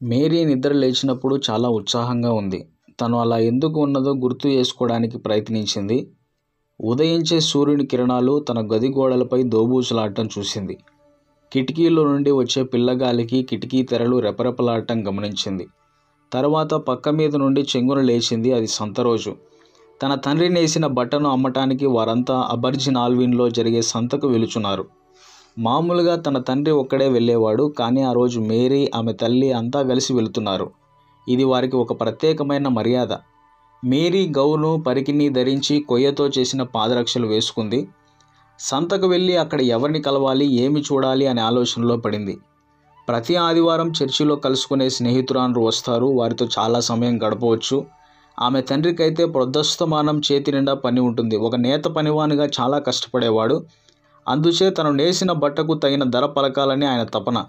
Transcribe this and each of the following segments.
Mary నిద్ర లేచినప్పుడు చాలా ఉత్సాహంగా ఉంది. తను అలా ఎందుకు ఉన్నదో గుర్తు చేసుకోవడానికి ప్రయత్నించింది. ఉదయించే సూర్యుని కిరణాలు తన గది గోడలపై దోబూసులాడటం చూసింది. కిటికీలో నుండి వచ్చే పిల్లగాలికి కిటికీ తెరలు రెపరెపలాడటం గమనించింది. తర్వాత పక్క మీద నుండి చెంగున లేచింది. అది సంత రోజు. తన తండ్రి నేసిన బట్టను అమ్మటానికి వారంతా అబర్జిన్ ఆల్విన్లో జరిగే సంతకు వెలుచున్నారు. మామూలుగా తన తండ్రి ఒక్కడే వెళ్ళేవాడు కానీ ఆ రోజు మేరీ ఆమె తల్లి అంతా కలిసి వెళుతున్నారు. ఇది వారికి ఒక ప్రత్యేకమైన మర్యాద. మేరీ గౌను పరికిని ధరించి కొయ్యతో చేసిన పాదరక్షలు వేసుకుంది. సంతకు వెళ్ళి అక్కడ ఎవరిని కలవాలి ఏమి చూడాలి అనే ఆలోచనలో పడింది. ప్రతి ఆదివారం చర్చిలో కలుసుకునే స్నేహితురాన్లు వస్తారు. వారితో చాలా సమయం గడపవచ్చు. ఆమె తండ్రికైతే ప్రొద్దస్తమానం చేతి నిండా పని ఉంటుంది. ఒక నేత పనివానిగా చాలా కష్టపడేవాడు. అందుచే తను నేసిన బట్టకు తగిన ధర పలకాలని ఆయన తపన.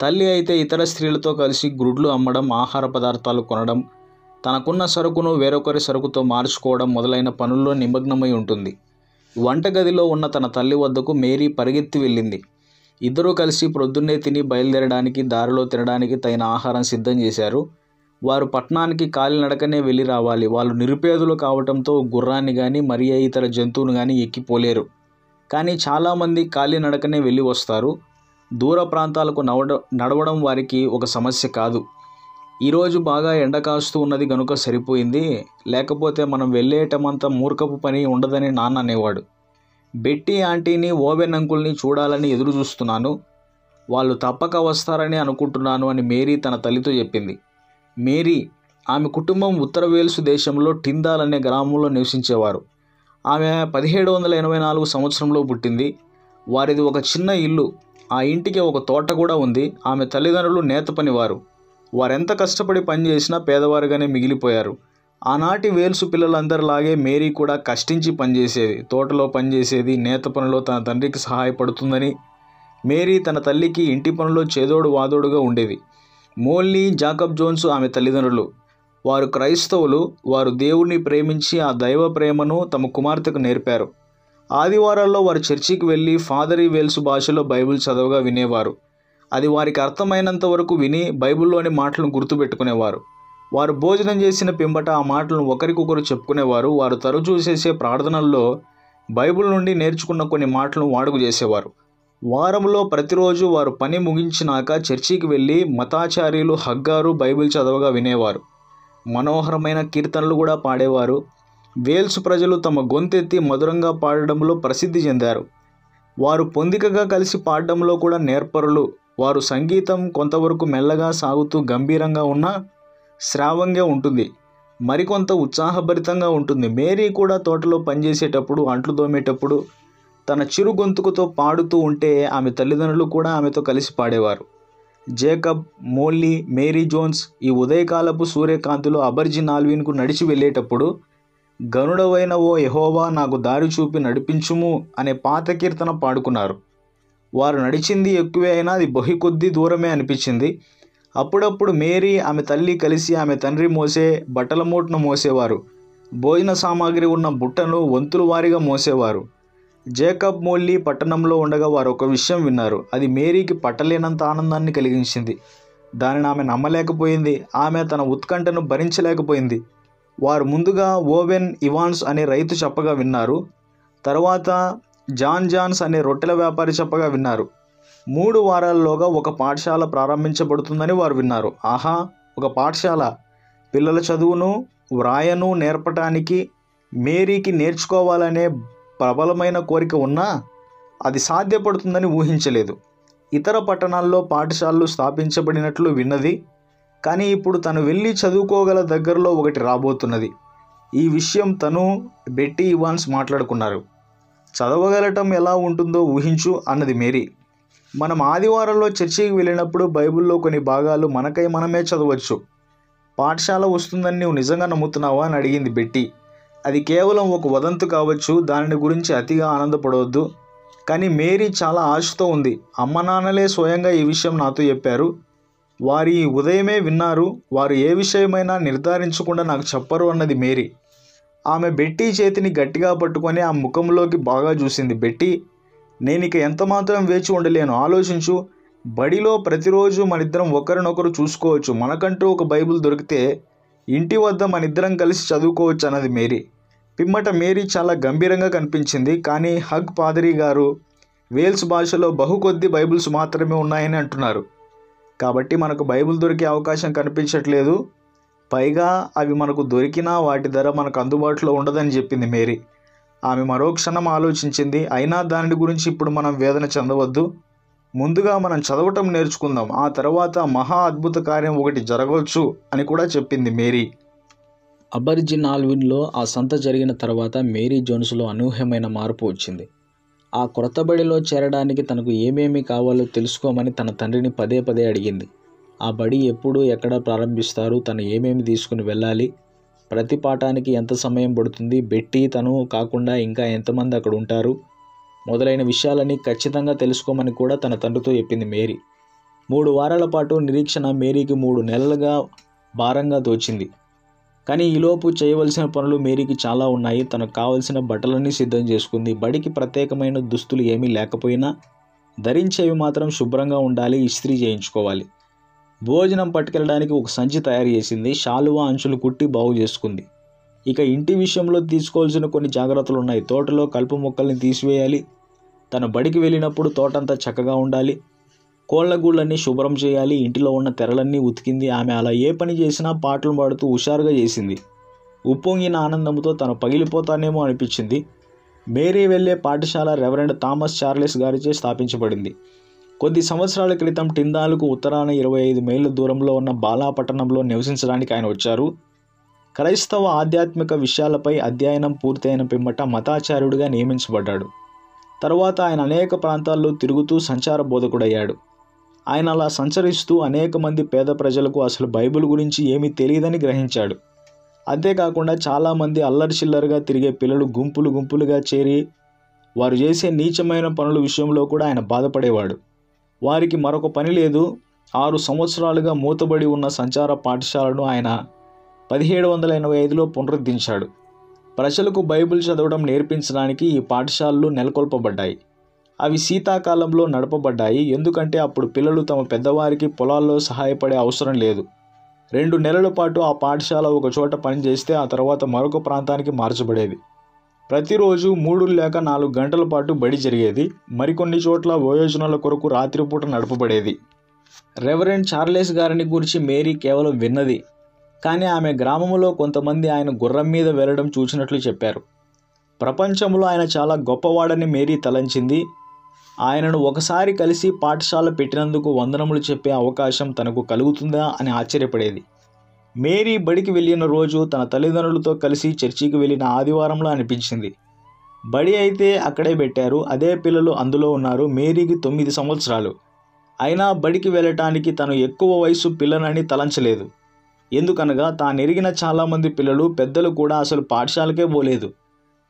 తల్లి అయితే ఇతర స్త్రీలతో కలిసి గుడ్లు అమ్మడం ఆహార పదార్థాలు కొనడం తనకున్న సరుకును వేరొకరి సరుకుతో మార్చుకోవడం మొదలైన పనుల్లో నిమగ్నమై ఉంటుంది. వంటగదిలో ఉన్న తన తల్లి వద్దకు మేరీ పరిగెత్తి వెళ్ళింది. ఇద్దరూ కలిసి ప్రొద్దున్నే తిని బయలుదేరడానికి దారిలో తినడానికి తగిన ఆహారం సిద్ధం చేశారు. వారు పట్టణానికి కాలినడకనే వెళ్ళి రావాలి. వాళ్ళు నిరుపేదలు కావటంతో గుర్రాన్ని కానీ మరి ఇతర జంతువును కానీ ఎక్కిపోలేరు. కానీ చాలామంది కాలినడకనే వెళ్ళి వస్తారు. దూర ప్రాంతాలకు నడవడ నడవడం వారికి ఒక సమస్య కాదు. ఈరోజు బాగా ఎండ కాస్తూ ఉన్నది గనుక సరిపోయింది. లేకపోతే మనం వెళ్ళేటమంత మూర్ఖపు పని ఉండదని నాన్న అనేవాడు. బెట్టి ఆంటీని ఓవెన్ అంకుల్ని చూడాలని ఎదురు చూస్తున్నాను. వాళ్ళు తప్పక వస్తారని అనుకుంటున్నాను అని మేరీ తన తల్లితో చెప్పింది. మేరీ ఆమె కుటుంబం ఉత్తర వేల్స్ దేశంలో టిందాల్ అనే గ్రామంలో నివసించేవారు. ఆమె పదిహేడు వందల ఎనభై నాలుగు సంవత్సరంలో పుట్టింది. వారిది ఒక చిన్న ఇల్లు. ఆ ఇంటికి ఒక తోట కూడా ఉంది. ఆమె తల్లిదండ్రులు నేత పనివారు. వారెంత కష్టపడి పనిచేసినా పేదవారుగానే మిగిలిపోయారు. ఆనాటి వేల్సు పిల్లలందరిలాగే మేరీ కూడా కష్టించి పనిచేసేది. తోటలో పనిచేసేది నేత పనిలో తన తండ్రికి సహాయపడుతుందని మేరీ తన తల్లికి ఇంటి పనిలో చేదోడు వాదోడుగా ఉండేది. మోల్లీ జాకబ్ జోన్స్ ఆమె తల్లిదండ్రులు. వారు క్రైస్తవులు వారు దేవుణ్ణి ప్రేమించి ఆ దైవ ప్రేమను తమ కుమార్తెకు నేర్పారు. ఆదివారాల్లో వారు చర్చికి వెళ్ళి ఫాదరీ వేల్స్ భాషలో బైబిల్ చదవగా వినేవారు. అది వారికి అర్థమైనంత వరకు విని బైబిల్లోని మాటలను గుర్తుపెట్టుకునేవారు. వారు భోజనం చేసిన పింబట ఆ మాటలను ఒకరికొకరు చెప్పుకునేవారు. వారు తరచూ చేసే ప్రార్థనల్లో బైబిల్ నుండి నేర్చుకున్న కొన్ని మాటలను వాడుక చేసేవారు. వారంలో ప్రతిరోజు వారు పని ముగించినాక చర్చికి వెళ్ళి మతాచార్యులు హగ్గారు బైబిల్ చదవగా వినేవారు. మనోహరమైన కీర్తనలు కూడా పాడేవారు. వేల్స్ ప్రజలు తమ గొంతెత్తి మధురంగా పాడడంలో ప్రసిద్ధి చెందారు. వారు పొందికగా కలిసి పాడడంలో కూడా నేర్పరులు. వారు సంగీతం కొంతవరకు మెల్లగా సాగుతూ గంభీరంగా ఉన్న శ్రావంగా ఉంటుంది. మరికొంత ఉత్సాహభరితంగా ఉంటుంది. మేరీ కూడా తోటలో పనిచేసేటప్పుడు అంట్లు తోమేటప్పుడు తన చిరు గొంతుకుతో పాడుతూ ఉంటే ఆమె తల్లిదండ్రులు కూడా ఆమెతో కలిసి పాడేవారు. జేకబ్ మోల్లీ మేరీ జోన్స్ ఈ ఉదయకాలపు సూర్యకాంతిలో అబర్జిన్ ఆల్విన్కు నడిచి వెళ్ళేటప్పుడు గనుడవైన ఓ యహోవా నాకు దారి చూపి నడిపించుము అనే పాత కీర్తన పాడుకున్నారు. వారు నడిచింది ఎక్కువే అయినా అది బహి కొద్ది దూరమే అనిపించింది. అప్పుడప్పుడు మేరీ ఆమె తల్లి కలిసి ఆమె తండ్రి మోసే బట్టల మూటను మోసేవారు. భోజన సామాగ్రి ఉన్న బుట్టను వంతుల వారీగా మోసేవారు. జేకబ్ మోల్లీ పట్టణంలో ఉండగా వారు ఒక విషయం విన్నారు. అది మేరీకి పట్టలేనంత ఆనందాన్ని కలిగించింది. దానిని ఆమె నమ్మలేకపోయింది. ఆమె తన ఉత్కంఠను భరించలేకపోయింది. వారు ముందుగా ఓవెన్ ఇవాన్స్ అనే రైతు చెప్పగా విన్నారు. తర్వాత జాన్ జాన్స్ అనే రొట్టెల వ్యాపారి చెప్పగా విన్నారు. మూడు వారాల్లోగా ఒక పాఠశాల ప్రారంభించబడుతుందని వారు విన్నారు. ఆహా ఒక పాఠశాల. పిల్లల చదువును వ్రాయను నేర్పటానికి మేరీకి నేర్చుకోవాలనే ప్రబలమైన కోరిక ఉన్నా అది సాధ్యపడుతుందని ఊహించలేదు. ఇతర పట్టణాల్లో పాఠశాలలు స్థాపించబడినట్లు విన్నది. కానీ ఇప్పుడు తను వెళ్ళి చదువుకోగల దగ్గరలో ఒకటి రాబోతున్నది. ఈ విషయం తను బెట్టి ఇవాన్స్ మాట్లాడుకున్నారు. చదవగలటం ఎలా ఉంటుందో ఊహించు అన్నది మేరీ. మనం ఆదివారంలో చర్చికి వెళ్ళినప్పుడు బైబిల్లో కొన్ని భాగాలు మనకై మనమే చదవచ్చు. పాఠశాల వస్తుందని నువ్వు నిజంగా నమ్ముతున్నావా అని అడిగింది బెట్టి. అది కేవలం ఒక వదంతు కావచ్చు దానిని గురించి అతిగా ఆనందపడవద్దు. కానీ మేరీ చాలా ఆశతో ఉంది. అమ్మ నాన్నలే స్వయంగా ఈ విషయం నాతో చెప్పారు. వారి ఉదయమే విన్నారు. వారు ఏ విషయమైనా నిర్ధారించకుండా నాకు చెప్పరు అన్నది మేరీ. ఆమె బెట్టి చేతిని గట్టిగా పట్టుకొని ఆ ముఖంలోకి బాగా చూసింది. బెట్టి నేను ఇక ఎంతమాత్రం వేచి ఉండలేను. ఆలోచించు. బడిలో ప్రతిరోజు మనిద్దరం ఒకరినొకరు చూసుకోవచ్చు. మనకంటూ ఒక బైబిల్ దొరికితే ఇంటి వద్ద మనిద్దరం కలిసి చదువుకోవచ్చు అన్నది మేరీ. పిమ్మట మేరీ చాలా గంభీరంగా కనిపించింది. కానీ హగ్ పాదరి గారు వేల్స్ భాషలో బహు కొద్ది బైబిల్స్ మాత్రమే ఉన్నాయని అంటున్నారు. కాబట్టి మనకు బైబిల్ దొరికే అవకాశం కనిపించట్లేదు. పైగా అవి మనకు దొరికినా వాటి ధర మనకు అందుబాటులో ఉండదని చెప్పింది మేరీ. ఆమె మరో క్షణం ఆలోచించింది. అయినా దాని గురించి ఇప్పుడు మనం వేదన చెందవద్దు. ముందుగా మనం చదవటం నేర్చుకుందాం. ఆ తర్వాత మహా అద్భుత కార్యం ఒకటి జరగవచ్చు అని కూడా చెప్పింది మేరీ. అబర్జిన్ ఆల్విన్లో ఆ సంత జరిగిన తర్వాత మేరీ జోన్స్లో అనూహ్యమైన మార్పు వచ్చింది. ఆ క్రొత్తబడిలో చేరడానికి తనకు ఏమేమి కావాలో తెలుసుకోమని తన తండ్రిని పదే పదే అడిగింది. ఆ బడి ఎప్పుడు ఎక్కడ ప్రారంభిస్తారు తను ఏమేమి తీసుకుని వెళ్ళాలి ప్రతి పాఠానికి ఎంత సమయం పడుతుంది బెట్టి తను కాకుండా ఇంకా ఎంతమంది అక్కడ ఉంటారు మొదలైన విషయాలని ఖచ్చితంగా తెలుసుకోమని కూడా తన తండ్రితో చెప్పింది మేరీ. మూడు వారాల పాటు నిరీక్షణ మేరీకి మూడు నెలలుగా భారంగా తోచింది. కానీ ఈలోపు చేయవలసిన పనులు మేరీకి చాలా ఉన్నాయి. తనకు కావలసిన బట్టలన్నీ సిద్ధం చేసుకుంది. బడికి ప్రత్యేకమైన దుస్తులు ఏమీ లేకపోయినా ధరించేవి మాత్రం శుభ్రంగా ఉండాలి ఇస్త్రీ చేయించుకోవాలి. భోజనం పట్టుకెళ్ళడానికి ఒక సంచి తయారు చేసింది. శాలువా అంచులు కుట్టి బాగు చేసుకుంది. ఇక ఇంటి విషయంలో తీసుకోవాల్సిన కొన్ని జాగ్రత్తలు ఉన్నాయి. తోటలో కలుపు మొక్కల్ని తీసివేయాలి. తన బడికి వెళ్ళినప్పుడు తోటంతా చక్కగా ఉండాలి. కోళ్ళగూళ్ళన్నీ శుభ్రం చేయాలి ఇంటిలో ఉన్న తెరలన్నీ ఉతికింది. ఆమె అలా ఏ పని చేసినా పాటలు పాడుతూ హుషారుగా చేసింది. ఉప్పొంగిన ఆనందంతో తను పగిలిపోతానేమో అనిపించింది. మేరీ వెళ్ళే పాఠశాల రెవరెండ్ థామస్ చార్లెస్ గారిచే స్థాపించబడింది. కొద్ది సంవత్సరాల క్రితం టిందాలకు ఉత్తరాన ఇరవై ఐదు మైళ్ళ దూరంలో ఉన్న బాలాపట్టణంలో నివసించడానికి ఆయన వచ్చారు. క్రైస్తవ ఆధ్యాత్మిక విషయాలపై అధ్యయనం పూర్తయిన పిమ్మట మతాచార్యుడిగా నియమించబడ్డాడు. తరువాత ఆయన అనేక ప్రాంతాల్లో తిరుగుతూ సంచార బోధకుడయ్యాడు. ఆయన అలా సంచరిస్తూ అనేక మంది పేద ప్రజలకు అసలు బైబిల్ గురించి ఏమీ తెలియదని గ్రహించాడు. అంతేకాకుండా చాలామంది అల్లరి చిల్లరగా తిరిగే పిల్లలు గుంపులు గుంపులుగా చేరి వారు చేసే నీచమైన పనుల విషయంలో కూడా ఆయన బాధపడేవాడు. వారికి మరొక పని లేదు. ఆరు సంవత్సరాలుగా మూతబడి ఉన్న సంచార పాఠశాలను ఆయన పదిహేడు వందల ఎనభై ఐదులో పునరుద్ధరించాడు. ప్రజలకు బైబిల్ చదవడం నేర్పించడానికి ఈ పాఠశాలలు నెలకొల్పబడ్డాయి. అవి శీతాకాలంలో నడపబడ్డాయి. ఎందుకంటే అప్పుడు పిల్లలు తమ పెద్దవారికి పొలాల్లో సహాయపడే అవసరం లేదు. రెండు నెలల పాటు ఆ పాఠశాల ఒక చోట పనిచేస్తే ఆ తర్వాత మరొక ప్రాంతానికి మార్చబడేది. ప్రతిరోజు మూడు లేక నాలుగు గంటల పాటు బడి జరిగేది. మరికొన్ని చోట్ల వయోజనుల కొరకు రాత్రిపూట నడపబడేది. రెవరెండ్ చార్లెస్ గారిని గురించి మేరీ కేవలం విన్నది. కానీ ఆమె గ్రామంలో కొంతమంది ఆయన గుర్రం మీద వెళ్ళడం చూసినట్లు చెప్పారు. ప్రపంచంలో ఆయన చాలా గొప్పవాడని మేరీ తలంచింది. ఆయనను ఒకసారి కలిసి పాఠశాల పెట్టినందుకు వందనములు చెప్పే అవకాశం తనకు కలుగుతుందా అని ఆశ్చర్యపడేది. మేరీ బడికి వెళ్ళిన రోజు తన తల్లిదండ్రులతో కలిసి చర్చికి వెళ్ళిన ఆదివారంలో అనిపించింది. బడి అయితే అక్కడే పెట్టారు. అదే పిల్లలు అందులో ఉన్నారు. మేరీకి తొమ్మిది సంవత్సరాలు. అయినా బడికి వెళ్ళటానికి తను ఎక్కువ వయసు పిల్లనని తలంచలేదు. ఎందుకనగా తాను ఎరిగిన చాలామంది పిల్లలు పెద్దలు కూడా అసలు పాఠశాలకే పోలేదు.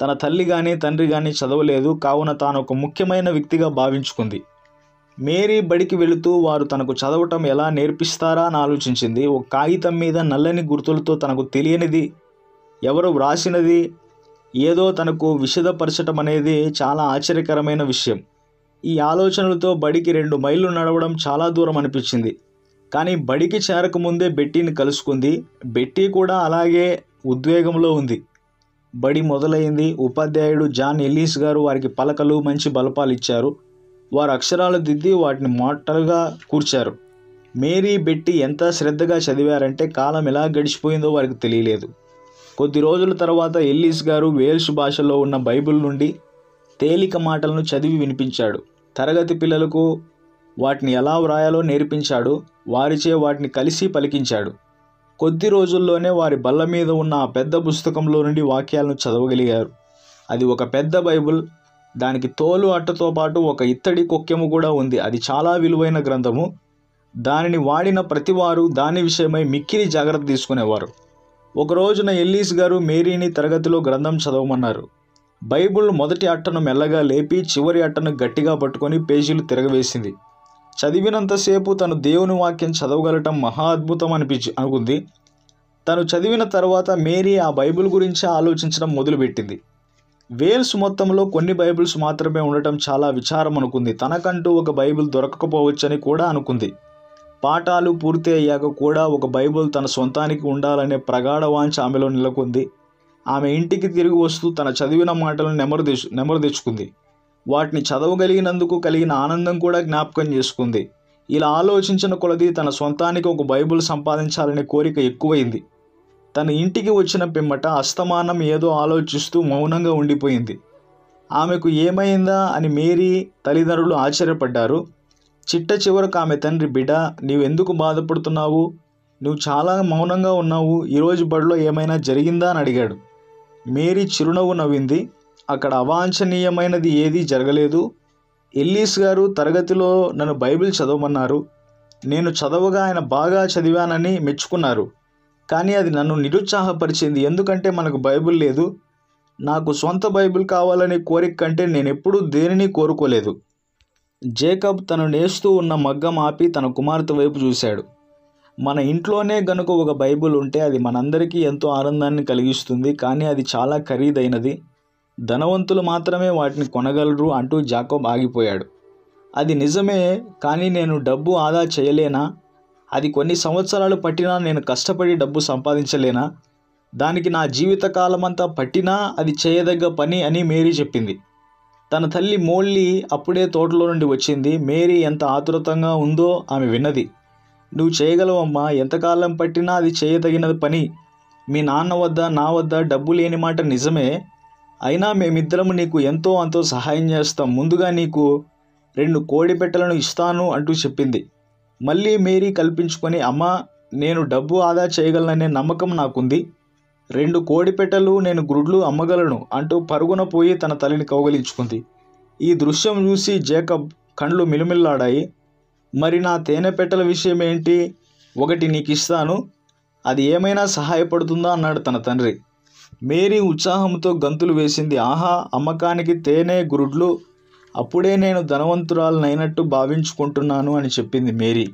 తన తల్లి కానీ తండ్రి కానీ చదవలేదు. కావున తాను ఒక ముఖ్యమైన వ్యక్తిగా భావించుకుంది. మేరీ బడికి వెళుతూ వారు తనకు చదవటం ఎలా నేర్పిస్తారా అని ఆలోచించింది. ఒక కాగితం మీద నల్లని గుర్తులతో తనకు తెలియనిది ఎవరు వ్రాసినది ఏదో తనకు విషదపరచటం అనేది చాలా ఆశ్చర్యకరమైన విషయం. ఈ ఆలోచనలతో బడికి రెండు మైళ్ళు నడవడం చాలా దూరం అనిపించింది. కానీ బడికి చేరకముందే బెట్టీని కలుసుకుంది. బెట్టీ కూడా అలాగే ఉద్వేగంలో ఉంది. బడి మొదలైంది. ఉపాధ్యాయుడు జాన్ ఎల్లీస్ గారు వారికి పలకలు మంచి బలపాలు ఇచ్చారు. వారు అక్షరాలు దిద్ది వాటిని మాటలుగా కూర్చారు. మేరీ బెట్టి ఎంత శ్రద్ధగా చదివారంటే కాలం ఎలా గడిచిపోయిందో వారికి తెలియలేదు. కొద్ది రోజుల తర్వాత ఎల్లీస్ గారు వేల్ష్ భాషలో ఉన్న బైబిల్ నుండి తేలిక మాటలను చదివి వినిపించాడు. తరగతి పిల్లలకు వాటిని ఎలా వ్రాయాలో నేర్పించాడు. వారిచే వాటిని కలిసి పలికించాడు. కొద్ది రోజుల్లోనే వారి బల్ల మీద ఉన్న ఆ పెద్ద పుస్తకంలో నుండి వాక్యాలను చదవగలిగారు. అది ఒక పెద్ద బైబిల్. దానికి తోలు అట్టతో పాటు ఒక ఇత్తడి కొక్కెము కూడా ఉంది. అది చాలా విలువైన గ్రంథము. దానిని వాడిన ప్రతివారు దాని విషయమై మిక్కిలి జాగ్రత్త తీసుకునేవారు. ఒక రోజున ఎల్లీస్ గారు మేరీని తరగతిలో గ్రంథం చదవమన్నారు. బైబిల్ మొదటి అట్టను మెల్లగా లేపి చివరి అట్టను గట్టిగా పట్టుకొని పేజీలు తిరగవేసింది. చదివినంతసేపు తను దేవుని వాక్యం చదవగలటం మహా అద్భుతం అనిపించి అనుకుంది. తను చదివిన తర్వాత మేరీ ఆ బైబిల్ గురించి ఆలోచించడం మొదలుపెట్టింది. వేల్స్ మొత్తంలో కొన్ని బైబిల్స్ మాత్రమే ఉండటం చాలా విచారం అనుకుంది. తనకంటూ ఒక బైబిల్ దొరకకపోవచ్చని కూడా అనుకుంది. పాఠాలు పూర్తి అయ్యాక కూడా ఒక బైబిల్ తన సొంతానికి ఉండాలనే ప్రగాఢ వాంఛ ఆమెలో నెలకొంది. ఆమె ఇంటికి తిరిగి వస్తూ తన చదివిన మాటలను నెమరు తెచ్చు నెమరు తెచ్చుకుంది. వాటిని చదవగలిగినందుకు కలిగిన ఆనందం కూడా జ్ఞాపకం చేసుకుంది. ఇలా ఆలోచించిన కొలది తన సొంతానికి ఒక బైబిల్ సంపాదించాలనే కోరిక ఎక్కువైంది. తన ఇంటికి వచ్చిన పిమ్మట అస్తమానం ఏదో ఆలోచిస్తూ మౌనంగా ఉండిపోయింది. ఆమెకు ఏమైందా అని మేరీ తల్లిదండ్రులు ఆశ్చర్యపడ్డారు. చిట్ట చివరకు ఆమె తండ్రి బిడ్డ నీవెందుకు బాధపడుతున్నావు? నువ్వు చాలా మౌనంగా ఉన్నావు. ఈరోజు బడిలో ఏమైనా జరిగిందా? అని అడిగాడు. మేరీ చిరునవ్వు నవ్వింది. అక్కడ అవాంఛనీయమైనది ఏదీ జరగలేదు. ఎల్లీస్ గారు తరగతిలో నన్ను బైబిల్ చదవమన్నారు. నేను చదవగా ఆయన బాగా చదివానని మెచ్చుకున్నారు. కానీ అది నన్ను నిరుత్సాహపరిచింది. ఎందుకంటే మనకు బైబిల్ లేదు. నాకు సొంత బైబిల్ కావాలనే కోరిక కంటే నేను ఎప్పుడూ దేనిని కోరుకోలేదు. జేకబ్ తను నేస్తూ ఉన్న మగ్గం ఆపి తన కుమార్తె వైపు చూశాడు. మన ఇంట్లోనే గనుక ఒక బైబిల్ ఉంటే అది మనందరికీ ఎంతో ఆనందాన్ని కలిగిస్తుంది. కానీ అది చాలా ఖరీదైనది. ధనవంతులు మాత్రమే వాటిని కొనగలరు అంటూ జాకోబ్ ఆగిపోయాడు. అది నిజమే కానీ నేను డబ్బు ఆదా చేయలేనా? అది కొన్ని సంవత్సరాలు పట్టినా నేను కష్టపడి డబ్బు సంపాదించలేనా? దానికి నా జీవితకాలమంతా పట్టినా అది చేయదగ్గ పని అని మేరీ చెప్పింది. తన తల్లి మోళ్ళి అప్పుడే తోటలో నుండి వచ్చింది. మేరీ ఎంత ఆతురతంగా ఉందో ఆమె విన్నది. నువ్వు చేయగలవమ్మా ఎంతకాలం పట్టినా అది చేయదగినది పని. మీ నాన్న వద్ద నా వద్ద డబ్బు లేని మాట నిజమే అయినా మేమిద్దరం నీకు ఎంతో అంతో సహాయం చేస్తాం. ముందుగా నీకు రెండు కోడి పెట్టలను ఇస్తాను అంటూ చెప్పింది. మళ్ళీ మేరీ కల్పించుకొని అమ్మ నేను డబ్బు ఆదా చేయగలననే నమ్మకం నాకుంది. రెండు కోడి పెట్టలు నేను గుడ్లు అమ్మగలను అంటూ పరుగున పోయి తన తల్లిని కౌగలించుకుంది. ఈ దృశ్యం చూసి జేకబ్ కండ్లు మిలుమిల్లాడాయి. మరి నా తేనె పెట్టల విషయం ఏంటి ఒకటి నీకు ఇస్తాను అది ఏమైనా సహాయపడుతుందా? అన్నాడు తన తండ్రి. మేరీ ఉత్సాహంతో గంతులు వేసింది. ఆహా అమ్మకానికి తేనె గురుడ్లు. అప్పుడే నేను ధనవంతురాలనైనట్టు భావించుకుంటున్నాను అని చెప్పింది మేరీ.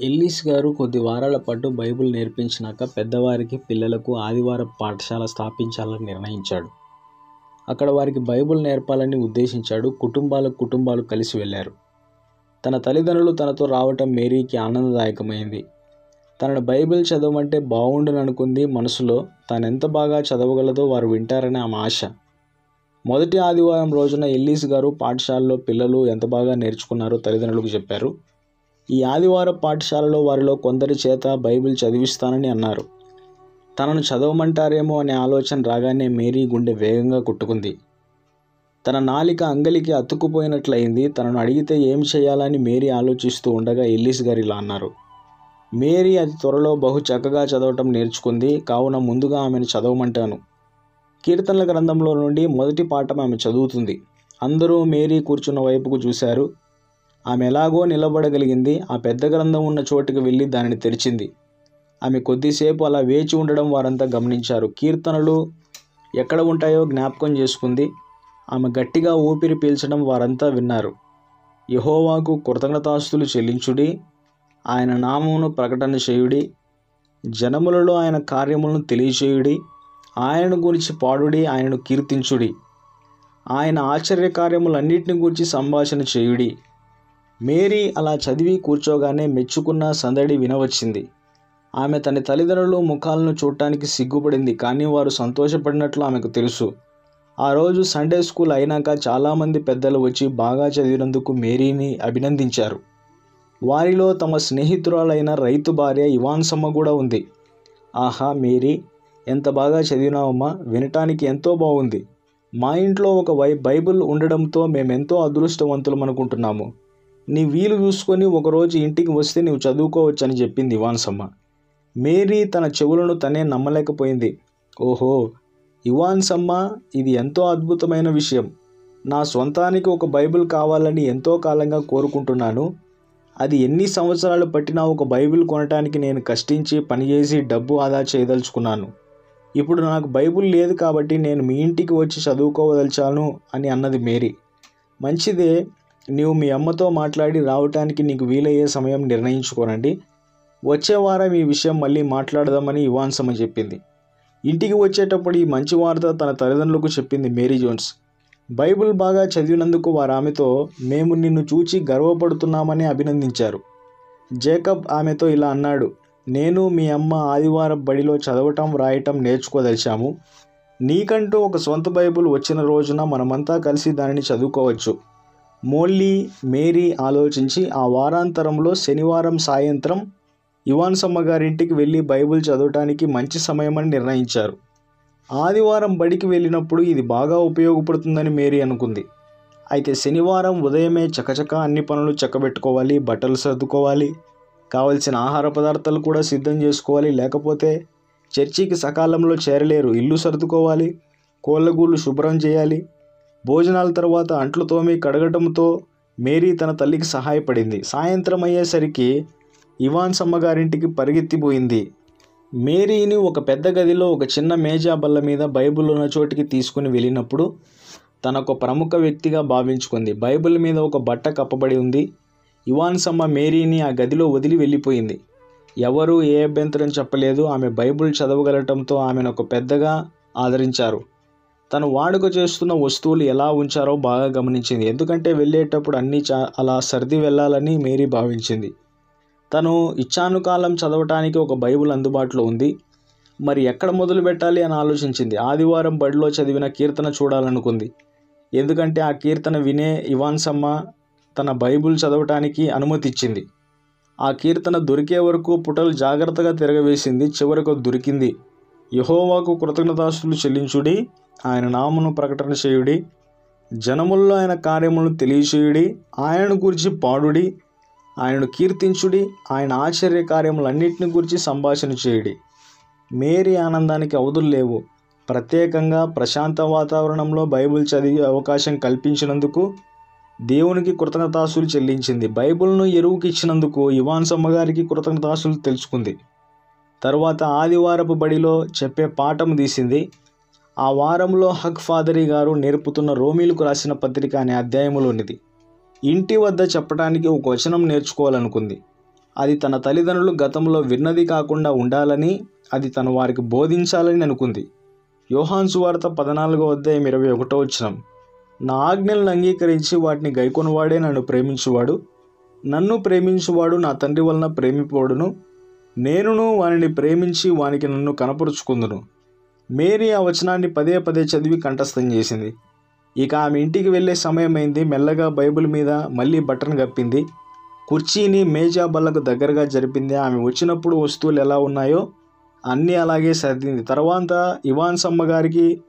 ఎల్లీస్ గారు కొద్ది వారాల పాటు బైబిల్ నేర్పించినాక పెద్దవారికి పిల్లలకు ఆదివారం పాఠశాల స్థాపించాలని నిర్ణయించాడు. అక్కడ వారికి బైబిల్ నేర్పాలని ఉద్దేశించాడు. కుటుంబాలకు కుటుంబాలు కలిసి వెళ్ళారు. తన తల్లిదండ్రులు తనతో రావటం మేరీకి ఆనందదాయకమైంది. తనను బైబిల్ చదవమంటే బాగుండననుకుంది మనసులో. తాను ఎంత బాగా చదవగలదో వారు వింటారని ఆమె ఆశ. మొదటి ఆదివారం రోజున ఎల్లీస్ గారు పాఠశాలలో పిల్లలు ఎంత బాగా నేర్చుకున్నారో తల్లిదండ్రులకు చెప్పారు. ఈ ఆదివారం పాఠశాలలో వారిలో కొందరి చేత బైబిల్ చదివిస్తానని అన్నారు. తనను చదవమంటారేమో అనే ఆలోచన రాగానే మేరీ గుండె వేగంగా కుట్టుకుంది. తన నాలిక అంగలికి అతుక్కుపోయినట్లయింది. తనను అడిగితే ఏం చేయాలని మేరీ ఆలోచిస్తూ ఉండగా ఎల్లీస్ గారు ఇలా అన్నారు. మేరీ అతి త్వరలో బహు చక్కగా చదవటం నేర్చుకుంది. కావున ముందుగా ఆమెను చదవమంటాను. కీర్తనల గ్రంథంలో నుండి మొదటి పాఠం ఆమె చదువుతుంది. అందరూ మేరీ కూర్చున్న వైపుకు చూశారు. ఆమె ఎలాగో నిలబడగలిగింది. ఆ పెద్ద గ్రంథం ఉన్న చోటుకి వెళ్ళి దానిని తెరిచింది. ఆమె కొద్దిసేపు అలా వేచి ఉండడం వారంతా గమనించారు. కీర్తనలు ఎక్కడ ఉంటాయో జ్ఞాపకం చేసుకుంది. ఆమె గట్టిగా ఊపిరి పీల్చడం వారంతా విన్నారు. యహోవాకు కృతజ్ఞతాస్తులు చెల్లించుడి. ఆయన నామమును ప్రకటన చేయుడి జనములలో ఆయన కార్యములను తెలియచేయుడి ఆయన గురించి పాడుడి ఆయనను కీర్తించుడి. ఆయన ఆశ్చర్య కార్యములన్నిటిని గురించి సంభాషణ చేయుడి. మేరీ అలా చదివి కూర్చోగానే మెచ్చుకున్న సందడి వినవచ్చింది. ఆమె తన తల్లిదండ్రులు ముఖాలను చూడటానికి సిగ్గుపడింది కానీ వారు సంతోషపడినట్లు ఆమెకు తెలుసు. ఆ రోజు సండే స్కూల్ అయినాక చాలామంది పెద్దలు వచ్చి బాగా చదివినందుకు మేరీని అభినందించారు. వారిలో తమ స్నేహితురాలైన రైతు భార్య ఇవాన్సమ్మ కూడా ఉంది. ఆహా మేరీ ఎంత బాగా చదివినావమ్మా వినటానికి ఎంతో బాగుంది మా ఇంట్లో ఒక వై బైబిల్ ఉండడంతో మేమెంతో అదృష్టవంతులం అనుకుంటున్నాము. నీ వీలు చూసుకొని ఒకరోజు ఇంటికి వస్తే నీవు చదువుకోవచ్చని చెప్పింది ఇవాన్సమ్మ. మేరీ తన చెవులను తనే నమ్మలేకపోయింది. ఓహో ఇవాన్సమ్మ ఇది ఎంతో అద్భుతమైన విషయం. నా సొంతానికి ఒక బైబిల్ కావాలని ఎంతో కాలంగా కోరుకుంటున్నాను. అది ఎన్ని సంవత్సరాలు పట్టినా ఒక బైబిల్ కొనటానికి నేను కష్టించి పనిచేసి డబ్బు ఆదా చేయదలుచుకున్నాను. ఇప్పుడు నాకు బైబిల్ లేదు కాబట్టి నేను మీ ఇంటికి వచ్చి చదువుకోవదలిచాను అని అన్నది మేరీ. మంచిదే నీవు మీ అమ్మతో మాట్లాడి రావటానికి నీకు వీలయ్యే సమయం నిర్ణయించుకోనండి. వచ్చే వారం ఈ విషయం మళ్ళీ మాట్లాడదామని ఇవాన్సమ్మ చెప్పింది. ఇంటికి వచ్చేటప్పుడు ఈ మంచి వార్త తన తల్లిదండ్రులకు చెప్పింది మేరీ జోన్స్. బైబిల్ బాగా చదివినందుకు వారు ఆమెతో మేము నిన్ను చూచి గర్వపడుతున్నామని అభినందించారు. జేకబ్ ఆమెతో ఇలా అన్నాడు నేను మీ అమ్మ ఆదివారం బడిలో చదవటం వ్రాయటం నేర్చుకోదలిచాము. నీకంటూ ఒక సొంత బైబిల్ వచ్చిన రోజున మనమంతా కలిసి దానిని చదువుకోవచ్చు. మోల్లీ మేరీ ఆలోచించి ఆ వారాంతరంలో శనివారం సాయంత్రం ఇవాన్సమ్మ గారింటికి వెళ్ళి బైబిల్ చదవటానికి మంచి సమయమని నిర్ణయించారు. ఆదివారం బడికి వెళ్ళినప్పుడు ఇది బాగా ఉపయోగపడుతుందని మేరీ అనుకుంది. అయితే శనివారం ఉదయమే చకచక అన్ని పనులు చక్కబెట్టుకోవాలి బట్టలు సర్దుకోవాలి కావలసిన ఆహార పదార్థాలు కూడా సిద్ధం చేసుకోవాలి లేకపోతే చర్చికి సకాలంలో చేరలేరు ఇల్లు సర్దుకోవాలి కోళ్ళగూళ్ళు శుభ్రం చేయాలి. భోజనాల తర్వాత అంట్లు తోమి కడగటంతో మేరీ తన తల్లికి సహాయపడింది. సాయంత్రం అయ్యేసరికి ఇవాన్ అమ్మగారింటికి పరిగెత్తిపోయింది. మేరీని ఒక పెద్ద గదిలో ఒక చిన్న మేజా బల్ల మీద బైబిల్ ఉన్న చోటికి తీసుకుని వెళ్ళినప్పుడు తనొక ప్రముఖ వ్యక్తిగా భావించుకుంది. బైబిల్ మీద ఒక బట్ట కప్పబడి ఉంది. ఇవాన్సమ్మ మేరీని ఆ గదిలో వదిలి వెళ్ళిపోయింది. ఎవరూ ఏ అభ్యంతరం చెప్పలేదు. ఆమె బైబిల్ చదవగలటంతో ఆమెను ఒక పెద్దగా ఆదరించారు. తను వాడుక చేస్తున్న వస్తువులు ఎలా ఉంచారో బాగా గమనించింది. ఎందుకంటే వెళ్ళేటప్పుడు అన్నీ చా అలా సర్ది వెళ్ళాలని మేరీ భావించింది. తను ఇచ్చానుకాలం చదవటానికి ఒక బైబిల్ అందుబాటులో ఉంది. మరి ఎక్కడ మొదలు పెట్టాలి అని ఆలోచించింది. ఆదివారం బడిలో చదివిన కీర్తన చూడాలనుకుంది. ఎందుకంటే ఆ కీర్తన వినే ఇవాన్సమ్మ తన బైబిల్ చదవటానికి అనుమతి ఇచ్చింది ఆ కీర్తన దొరికే వరకు పుటలు జాగ్రత్తగా తిరగవేసింది. చివరకు దొరికింది. యహోవాకు కృతజ్ఞతాస్తులు చెల్లించుడి ఆయన నామను ప్రకటన చేయుడి జనముల్లో ఆయన కార్యములను తెలియచేయుడి ఆయనను గురించి పాడుడి ఆయనను కీర్తించుడి ఆయన ఆశ్చర్య కార్యములన్నింటిని గురించి సంభాషణ చేయుడి. మేరీ ఆనందానికి అవధులు లేవు. ప్రత్యేకంగా ప్రశాంత వాతావరణంలో బైబిల్ చదివే అవకాశం కల్పించినందుకు దేవునికి కృతజ్ఞతాసులు చెల్లించింది. బైబిల్ను ఎరువుకి ఇచ్చినందుకు ఇవాన్ సమ్మగారికి కృతజ్ఞతాసులు తెలుసుకుంది. తరువాత ఆదివారపు బడిలో చెప్పే పాఠం తీసింది. ఆ వారంలో హక్ ఫాదరీ గారు నేర్పుతున్న రోమిలకు రాసిన పత్రిక అనే అధ్యాయంలోనిది ఇంటి వద్ద చెప్పడానికి ఒక వచనం నేర్చుకోవాలనుకుంది. అది తన తల్లిదండ్రులు గతంలో విన్నది కాకుండా ఉండాలని అది తన వారికి బోధించాలని అనుకుంది. యోహాన్ సువార్త పద్నాలుగో అధ్యాయం ఇరవై ఒకటో వచనం. నా ఆజ్ఞలను అంగీకరించి వాటిని గైకొనవాడే నన్ను ప్రేమించువాడు. నన్ను ప్రేమించువాడు నా తండ్రి వలన ప్రేమిపోడును నేనును వానిని ప్రేమించి వానికి నన్ను కనపరుచుకుందును. మేరీ ఆ వచనాన్ని పదే పదే చదివి కంఠస్థం చేసింది. ఇక ఆమె ఇంటికి వెళ్ళే సమయమైంది. మెల్లగా బైబిల్ మీద మళ్ళీ బట్టను కప్పింది. కుర్చీని మేజా బల్లకు దగ్గరగా జరిపింది. ఆమె వచ్చినప్పుడు వస్తువులు ఎలా ఉన్నాయో అన్నీ అలాగే సర్దింది. తర్వాత ఇవాన్ అమ్మగారికి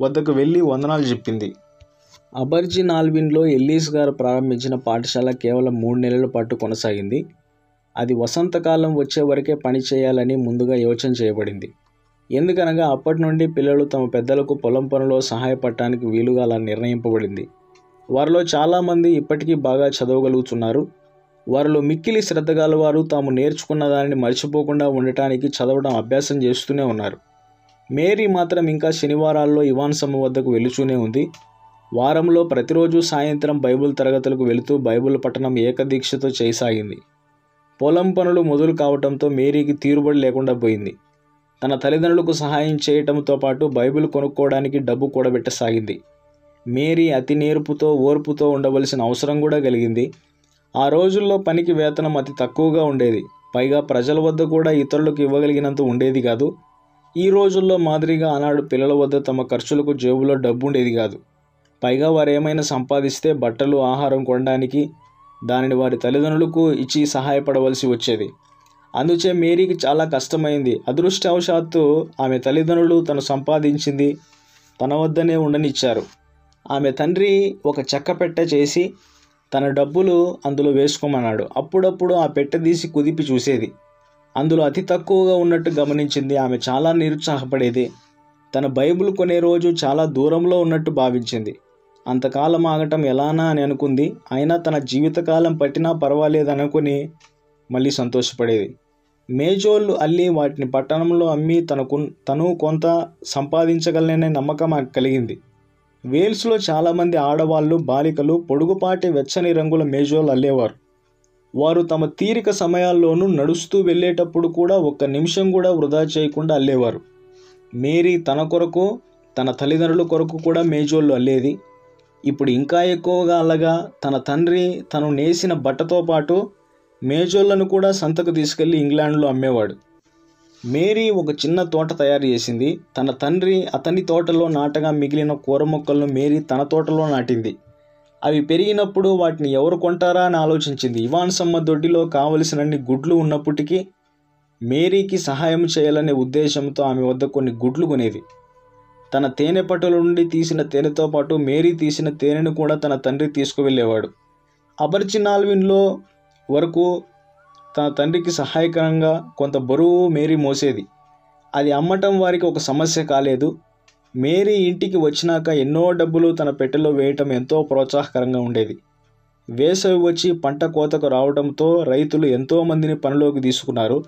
వద్దకు వెళ్ళి వందనాలు చెప్పింది. అబర్జిన్ ఆల్విన్లో ఎల్లీస్ గారు ప్రారంభించిన పాఠశాల కేవలం మూడు నెలల పాటు కొనసాగింది. అది వసంతకాలం వచ్చే వరకే పని చేయాలని ముందుగా యోచన చేయబడింది. ఎందుకనగా అప్పటి నుండి పిల్లలు తమ పెద్దలకు పొలం పనులో సహాయపడటానికి వీలుగా అలా నిర్ణయింపబడింది. వారిలో చాలామంది ఇప్పటికీ బాగా చదవగలుగుతున్నారు. వారిలో మిక్కిలి శ్రద్ధ గలవారు తాము నేర్చుకున్న దానిని మర్చిపోకుండా ఉండటానికి చదవడం అభ్యాసం చేస్తూనే ఉన్నారు. మేరీ మాత్రం ఇంకా శనివారాల్లో ఇవాన్ సమ్మ వద్దకు వెలుచూనే ఉంది. వారంలో ప్రతిరోజు సాయంత్రం బైబిల్ తరగతులకు వెళుతూ బైబిల్ పఠనం ఏకదీక్షతో చేయసాగింది. పొలం పనులు మొదలు కావడంతో మేరీకి తీరుబడి లేకుండా పోయింది. తన తల్లిదండ్రులకు సహాయం చేయటంతో పాటు బైబిల్ కొనుక్కోవడానికి డబ్బు కూడబెట్టసాగింది మేరీ అతి నేర్పుతో ఓర్పుతో ఉండవలసిన అవసరం కూడా కలిగింది. ఆ రోజుల్లో పనికి వేతనం అతి తక్కువగా ఉండేది. పైగా ప్రజల వద్ద కూడా ఇతరులకు ఇవ్వగలిగినంత ఉండేది కాదు. ఈ రోజుల్లో మాదిరిగా ఆనాడు పిల్లల వద్ద తమ ఖర్చులకు జేబులో డబ్బు ఉండేది కాదు. పైగా వారు ఏమైనా సంపాదిస్తే బట్టలు ఆహారం కొనడానికి దానిని వారి తల్లిదండ్రులకు ఇచ్చి సహాయపడవలసి వచ్చేది. అందుచే మేరీకి చాలా కష్టమైంది. అదృష్టవశాత్తు ఆమె తల్లిదండ్రులు తను సంపాదించింది తన వద్దనే ఉండనిచ్చారు. ఆమె తండ్రి ఒక చెక్క పెట్టె చేసి తన డబ్బులు అందులో వేసుకోమన్నాడు. అప్పుడప్పుడు ఆ పెట్టె తీసి కుదిపి చూసేది. అందులో అతి తక్కువగా ఉన్నట్టు గమనించింది. ఆమె చాలా నిరుత్సాహపడేది. తన బైబిల్ కొనే రోజు చాలా దూరంలో ఉన్నట్టు భావించింది. అంతకాలం ఆగటం ఎలానా అని అనుకుంది. అయినా తన జీవితకాలం పట్టినా పర్వాలేదనుకుని మళ్ళీ సంతోషపడేది. మేజోళ్ళు అల్లి వాటిని పట్టణంలో అమ్మి తనకు తను కొంత సంపాదించగలననే నమ్మకం నాకు కలిగింది. వేల్స్లో చాలామంది ఆడవాళ్ళు బాలికలు పొడుగుపాటి వెచ్చని రంగుల మేజోలు అల్లేవారు. వారు తమ తీరిక సమయాల్లోనూ నడుస్తూ వెళ్ళేటప్పుడు కూడా ఒక్క నిమిషం కూడా వృధా చేయకుండా అల్లేవారు. మేరీ తన కొరకు తన తల్లిదండ్రుల కొరకు కూడా మేజోళ్ళు అల్లేది. ఇప్పుడు ఇంకా ఎక్కువగా అల్లగా తన తండ్రి తను నేసిన బట్టతో పాటు మేజోళ్ళను కూడా సంతకు తీసుకెళ్ళి ఇంగ్లాండ్లో అమ్మేవాడు. మేరీ ఒక చిన్న తోట తయారు చేసింది. తన తండ్రి అతని తోటలో నాటగా మిగిలిన కూర మొక్కలను మేరీ తన తోటలో నాటింది. అవి పెరిగినప్పుడు వాటిని ఎవరు కొంటారా అని ఆలోచించింది. ఇవాన్సమ్మ దొడ్డిలో కావలసినన్ని గుడ్లు ఉన్నప్పటికీ మేరీకి సహాయం చేయాలనే ఉద్దేశంతో ఆమె వద్ద కొన్ని గుడ్లు కొనేది. తన తేనె పట్టుల నుండి తీసిన తేనెతో పాటు మేరీ తీసిన తేనెను కూడా తన తండ్రి తీసుకువెళ్ళేవాడు. అబర్చినాల్విన్లో వరకు తన తండ్రికి సహాయకరంగా కొంత బరువు మేరీ మోసేది. అది అమ్మటం వారికి ఒక సమస్య కాలేదు. మేరీ ఇంటికి వచ్చినాక ఎన్నో డబ్బులు తన పెట్టెలో వేయటం ఎంతో ప్రోత్సాహకరంగా ఉండేది. వేసవి వచ్చి పంట కోతకు రావడంతో రైతులు ఎంతోమందిని పనిలోకి తీసుకున్నారు.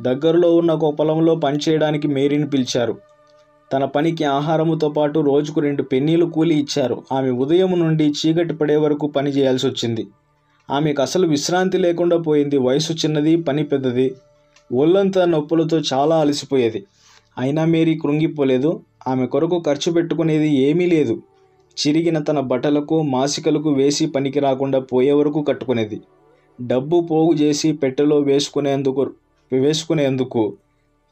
దగ్గరలో ఉన్న ఒక పొలంలో పనిచేయడానికి మేరీని పిలిచారు. తన పనికి ఆహారముతో పాటు రోజుకు రెండు పెన్నీలు కూలి ఇచ్చారు. ఆమె ఉదయం నుండి చీకటి పడే వరకు పని చేయాల్సి వచ్చింది. ఆమెకు అసలు విశ్రాంతి లేకుండా పోయింది. వయసు చిన్నది పని పెద్దది. ఒళ్ళంతా నొప్పులతో చాలా అలసిపోయేది. అయినా మేరీ కృంగిపోలేదు. ఆమె కొరకు ఖర్చు పెట్టుకునేది ఏమీ లేదు. చిరిగిన తన బట్టలకు మాసికలకు వేసి పనికి రాకుండా పోయే వరకు కట్టుకునేది. డబ్బు పోగు చేసి పెట్టెలో వేసుకునేందుకు వేసుకునేందుకు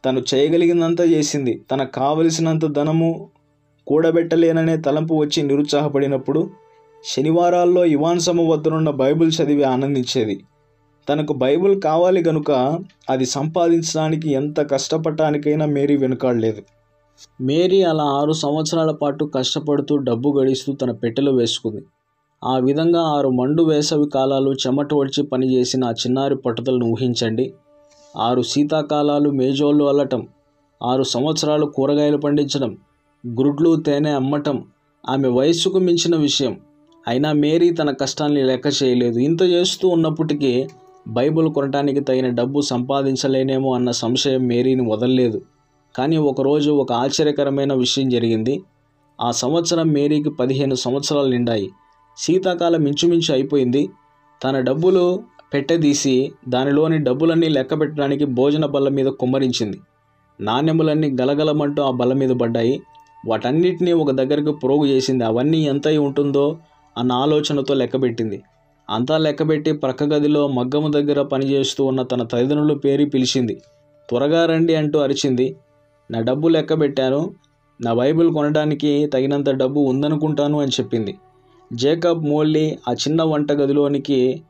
తను చేయగలిగినంత చేసింది. తనకు కావలసినంత ధనము కూడబెట్టలేననే తలంపు వచ్చి నిరుత్సాహపడినప్పుడు శనివారాల్లో ఇవాన్సమ వద్దనున్న బైబిల్ చదివి ఆనందించేది. తనకు బైబిల్ కావాలి గనుక అది సంపాదించడానికి ఎంత కష్టపడటానికైనా మేరీ వెనుకాడలేదు. మేరీ అలా ఆరు సంవత్సరాల పాటు కష్టపడుతూ డబ్బు గడిస్తూ తన పెట్టెలో వేసుకుంది. ఆ విధంగా ఆరు మండు వేసవి కాలాలు చెమట ఒడిచి పనిచేసిన ఆ చిన్నారి పట్టుదలను ఊహించండి. ఆరు శీతాకాలాలు మేజోళ్ళు అల్లటం ఆరు సంవత్సరాలు కూరగాయలు పండించడం గుడ్లు తేనె అమ్మటం ఆమె వయస్సుకు మించిన విషయం అయినా మేరీ తన కష్టాన్ని లెక్క చేయలేదు. ఇంత చేస్తూ ఉన్నప్పటికీ బైబిల్ కొనటానికి తగిన డబ్బు సంపాదించలేనేమో అన్న సంశయం మేరీని వదలలేదు. కానీ ఒకరోజు ఒక ఆశ్చర్యకరమైన విషయం జరిగింది. ఆ సంవత్సరం మేరీకి పదిహేను సంవత్సరాలు నిండాయి. శీతాకాలం ఇంచుమించు అయిపోయింది. తన డబ్బులు పెట్టెదీసి దానిలోని డబ్బులన్నీ లెక్క పెట్టడానికి భోజన బల్ల మీద కుమ్మరించింది. నాణ్యములన్నీ గలగలమంటూ ఆ బల్ల మీద పడ్డాయి. వాటన్నిటినీ ఒక దగ్గరకు ప్రోగు చేసింది. అవన్నీ ఎంత ఉంటుందో అన్న ఆలోచనతో లెక్కబెట్టింది అంతా లెక్కబెట్టి ప్రక్క గదిలో మగ్గము దగ్గర పనిచేస్తూ ఉన్న తన తల్లిదండ్రులు పేరు పిలిచింది. త్వరగా రండి అంటూ అరిచింది. నా డబ్బు లెక్కబెట్టాను నా బైబిల్ కొనడానికి తగినంత డబ్బు ఉందనుకుంటాను అని చెప్పింది. జేకబ్ మోల్లీ ఆ చిన్న వంట గదిలోనికి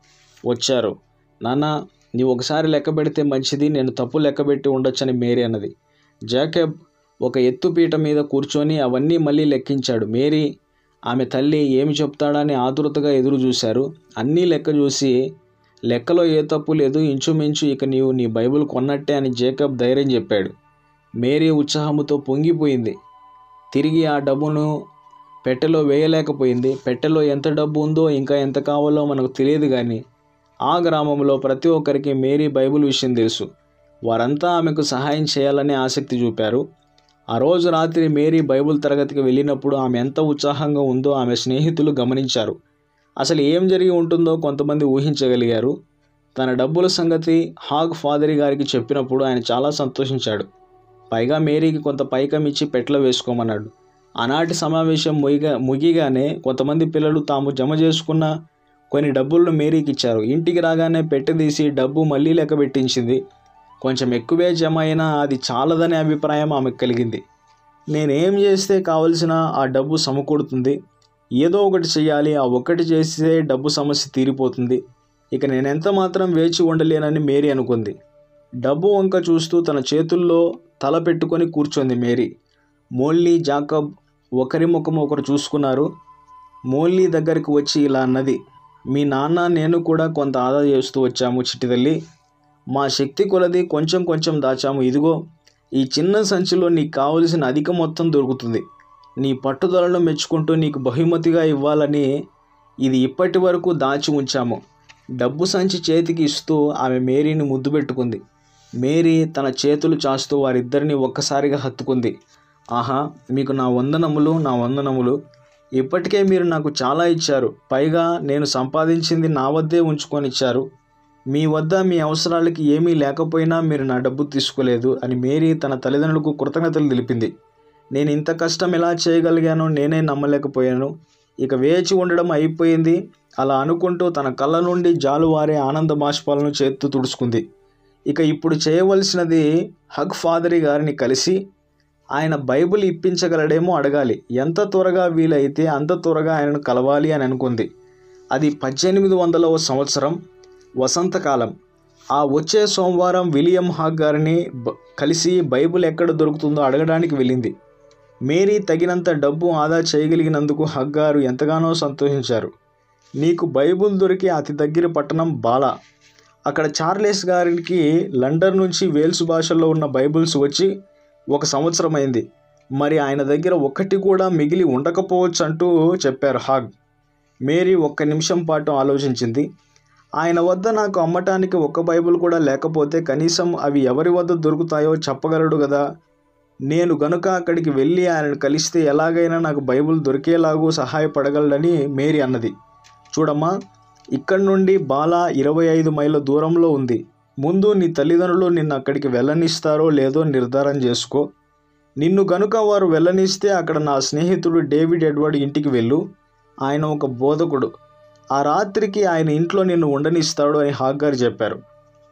వచ్చారు. నాన్న నీవు ఒకసారి లెక్క పెడితే మంచిది నేను తప్పు లెక్క పెట్టి ఉండొచ్చని మేరీ అన్నది. జాకబ్ ఒక ఎత్తుపీట మీద కూర్చొని అవన్నీ మళ్ళీ లెక్కించాడు. మేరీ ఆమె తల్లి ఏమి చెప్తాడని ఆతురతగా ఎదురు చూశారు అన్నీ లెక్క చూసి లెక్కలో ఏ తప్పు లేదు ఇంచుమించు ఇక నీవు నీ బైబిల్ కొన్నట్టే అని జేకబ్ ధైర్యం చెప్పాడు. మేరీ ఉత్సాహముతో పొంగిపోయింది. తిరిగి ఆ డబ్బును పెట్టెలో వేయలేకపోయింది. పెట్టెలో ఎంత డబ్బు ఉందో ఇంకా ఎంత కావాలో మనకు తెలియదు కానీ ఆ గ్రామంలో ప్రతి ఒక్కరికి మేరీ బైబిల్ విషయం తెలుసు. వారంతా ఆమెకు సహాయం చేయాలని ఆసక్తి చూపారు. ఆ రోజు రాత్రి మేరీ బైబిల్ తరగతికి వెళ్ళినప్పుడు ఆమె ఎంత ఉత్సాహంగా ఉందో ఆమె స్నేహితులు గమనించారు. అసలు ఏం జరిగి ఉంటుందో కొంతమంది ఊహించగలిగారు. తన డబ్బుల సంగతి హాగ్ ఫాదరి గారికి చెప్పినప్పుడు ఆయన చాలా సంతోషించాడు. పైగా మేరీకి కొంత పైకం ఇచ్చి పెట్లో వేసుకోమన్నాడు. ఆనాటి సమావేశం ముగిగా ముగిగానే కొంతమంది పిల్లలు తాము జమ చేసుకున్న కొన్ని డబ్బులను మేరీకి ఇచ్చారు. ఇంటికి రాగానే పెట్టదీసి డబ్బు మళ్ళీ లెక్క పెట్టించింది. కొంచెం ఎక్కువే జమ అయినా అది చాలదనే అభిప్రాయం ఆమెకు కలిగింది. నేనేం చేస్తే కావలసిన ఆ డబ్బు సమకూడుతుంది ఏదో ఒకటి చేయాలి ఆ ఒక్కటి చేస్తే డబ్బు సమస్య తీరిపోతుంది. ఇక నేనెంత మాత్రం వేచి ఉండలేనని మేరీ అనుకుంది. డబ్బు వంక చూస్తూ తన చేతుల్లో తల పెట్టుకొని కూర్చొంది మేరీ. మోల్లీ జాకబ్ ఒకరి ముఖం ఒకరు చూసుకున్నారు. మోల్లీ దగ్గరికి వచ్చి ఇలా అన్నది. మీ నాన్న నేను కూడా కొంత ఆదా చేస్తూ వచ్చాము చిట్టి తల్లి. మా శక్తి కొలది కొంచెం కొంచెం దాచాము. ఇదిగో ఈ చిన్న సంచిలో నీకు కావలసిన అధిక మొత్తం దొరుకుతుంది. నీ పట్టుదలను మెచ్చుకుంటూ నీకు బహుమతిగా ఇవ్వాలని ఇది ఇప్పటి వరకు దాచి ఉంచాము. డబ్బు సంచి చేతికి ఇస్తూ ఆమె మేరీని ముద్దు పెట్టుకుంది. మేరీ తన చేతులు చాస్తూ వారిద్దరిని ఒక్కసారిగా హత్తుకుంది. ఆహా మీకు నా వందనములు నా వందనములు. ఇప్పటికే మీరు నాకు చాలా ఇచ్చారు. పైగా నేను సంపాదించింది నా వద్దే ఉంచుకొని ఇచ్చారు. మీ వద్ద మీ అవసరాలకి ఏమీ లేకపోయినా మీరు నా డబ్బు తీసుకోలేదు అని మేరీ తన తల్లిదండ్రులకు కృతజ్ఞతలు తెలిపింది. నేను ఇంత కష్టం ఎలా చేయగలిగానో నేనే నమ్మలేకపోయాను. ఇక వేచి ఉండడం అయిపోయింది. అలా అనుకుంటూ తన కళ్ళ నుండి జాలువారే ఆనంద బాష్పాలను చేత్తు తుడుచుకుంది. ఇక ఇప్పుడు చేయవలసినది హగ్ ఫాదరి గారిని కలిసి ఆయన బైబిల్ ఇప్పించగలడేమో అడగాలి. ఎంత త్వరగా వీలైతే అంత త్వరగా ఆయనను కలవాలి అని అనుకుంది. అది పద్దెనిమిది వందలవ సంవత్సరం. వసంతకాలం. ఆ వచ్చే సోమవారం విలియం హాగ్ గారిని బ- కలిసి బైబిల్ ఎక్కడ దొరుకుతుందో అడగడానికి వెళ్ళింది. మేరీ తగినంత డబ్బు ఆదా చేయగలిగినందుకు హగ్ గారు ఎంతగానో సంతోషించారు. నీకు బైబుల్ దొరికే అతి దగ్గర పట్టణం బాలా. అక్కడ చార్లెస్ గారికి లండన్ నుంచి వేల్స్ భాషల్లో ఉన్న బైబిల్స్ వచ్చి ఒక సంవత్సరం అయింది. మరి ఆయన దగ్గర ఒక్కటి కూడా మిగిలి ఉండకపోవచ్చు అంటూ చెప్పారు హాగ్. మేరీ ఒక్క నిమిషం పాటు ఆలోచించింది. ఆయన వద్ద నాకు అమ్మటానికి ఒక్క బైబిల్ కూడా లేకపోతే కనీసం అవి ఎవరి వద్ద దొరుకుతాయో చెప్పగలడు కదా నేను గనుక అక్కడికి వెళ్ళి ఆయనను కలిస్తే ఎలాగైనా నాకు బైబిల్ దొరికేలాగూ సహాయపడగలడని మేరీ అన్నది. చూడమ్మా ఇక్కడి నుండి బాలా ఇరవై ఐదు మైళ్ళ దూరంలో ఉంది. ముందు నీ తల్లిదండ్రులు నిన్ను అక్కడికి వెళ్ళనిస్తారో లేదో నిర్ధారణ చేసుకో. నిన్ను గనుక వారు వెళ్ళనిస్తే అక్కడ నా స్నేహితుడు డేవిడ్ ఎడ్వర్డ్ ఇంటికి వెళ్ళు. ఆయన ఒక బోధకుడు. ఆ రాత్రికి ఆయన ఇంట్లో నిన్ను ఉండనిస్తాడు అని హాగ్గారు చెప్పారు.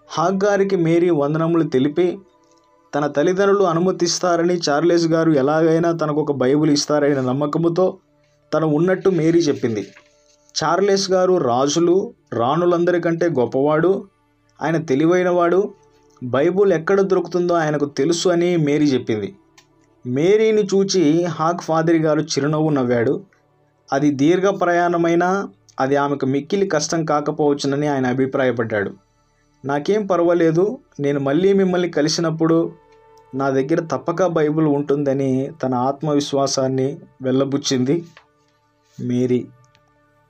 హాగ్గారికి మేరీ వందనములు తెలిపి తన తల్లిదండ్రులు అనుమతిస్తారని చార్లెస్ గారు ఎలాగైనా తనకు ఒక బైబిల్ ఇస్తారనే నమ్మకంతో తను ఉన్నట్టు మేరీ చెప్పింది. చార్లెస్ గారు రాజులు రాణులందరికంటే గొప్పవాడు ఆయన తెలివైనవాడు బైబుల్ ఎక్కడ దొరుకుతుందో ఆయనకు తెలుసు అని మేరీ చెప్పింది. మేరీని చూచి హాక్ ఫాదరి గారు చిరునవ్వు నవ్వాడు. అది దీర్ఘ ప్రయాణమైనా అది ఆమెకు మిక్కిలి కష్టం కాకపోవచ్చునని ఆయన అభిప్రాయపడ్డాడు. నాకేం పర్వాలేదు నేను మళ్ళీ మిమ్మల్ని కలిసినప్పుడు నా దగ్గర తప్పక బైబిల్ ఉంటుందని తన ఆత్మవిశ్వాసాన్ని వెళ్ళబుచ్చింది మేరీ.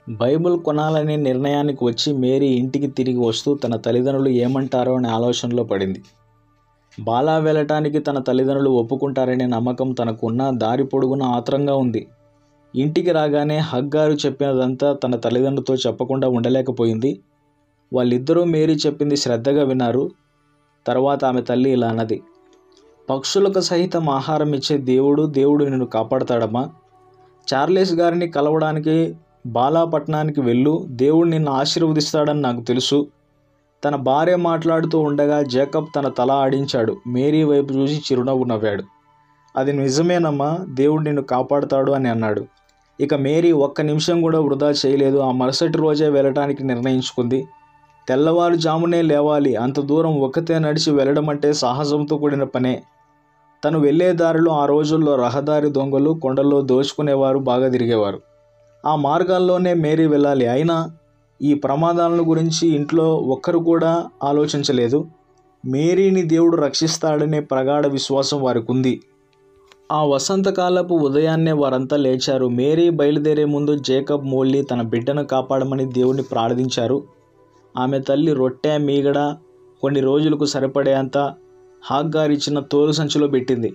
బైబిల్ కొనాలనే నిర్ణయానికి వచ్చి మేరీ ఇంటికి తిరిగి వస్తూ తన తల్లిదండ్రులు ఏమంటారో అనే ఆలోచనలో పడింది. బాలా వెళ్ళటానికి తన తల్లిదండ్రులు ఒప్పుకుంటారనే నమ్మకం తనకున్న దారి పొడుగున ఆత్రంగా ఉంది. ఇంటికి రాగానే హగ్గారు చెప్పినదంతా తన తల్లిదండ్రులతో చెప్పకుండా ఉండలేకపోయింది. వాళ్ళిద్దరూ మేరీ చెప్పింది శ్రద్ధగా విన్నారు. తర్వాత ఆమె తల్లి ఇలా అన్నది పక్షులకు సహితం ఆహారం ఇచ్చే దేవుడు దేవుడు నిన్ను కాపాడతాడమ్మా. చార్లెస్ గారిని కలవడానికి బాలాపట్నానికి వెళ్ళు. దేవుడు నిన్ను ఆశీర్వదిస్తాడని నాకు తెలుసు. తన భార్య మాట్లాడుతూ ఉండగా జేకబ్ తన తల ఆడించాడు. మేరీ వైపు చూసి చిరునవ్వు నవ్వాడు. అది నిజమేనమ్మా దేవుడు నిన్ను కాపాడుతాడు అని అన్నాడు. ఇక మేరీ ఒక్క నిమిషం కూడా వృధా చేయలేదు. ఆ మరుసటి రోజే వెళ్ళటానికి నిర్ణయించుకుంది. తెల్లవారుజామునే లేవాలి. అంత దూరం ఒక్కతే నడిచి వెళ్ళడం అంటే సాహసంతో కూడిన పనే. తను వెళ్ళే దారిలో ఆ రోజుల్లో రహదారి దొంగలు కొండల్లో దోచుకునేవారు బాగా తిరిగేవారు. ఆ మార్గాల్లోనే మేరీ వెళ్ళాలి. అయినా ఈ ప్రమాదాలను గురించి ఇంట్లో ఒక్కరు కూడా ఆలోచించలేదు. మేరీని దేవుడు రక్షిస్తాడనే ప్రగాఢ విశ్వాసం వారికి ఉంది ఆ వసంతకాలపు ఉదయాన్నే వారంతా లేచారు. మేరీ బయలుదేరే ముందు జేకబ్ మోల్లీ తన బిడ్డను కాపాడమని దేవుణ్ణి ప్రార్థించారు. ఆమె తల్లి రొట్టె మీగడ కొన్ని రోజులకు సరిపడేంత హాగ్గారిచ్చిన తోలు సంచిలో పెట్టింది.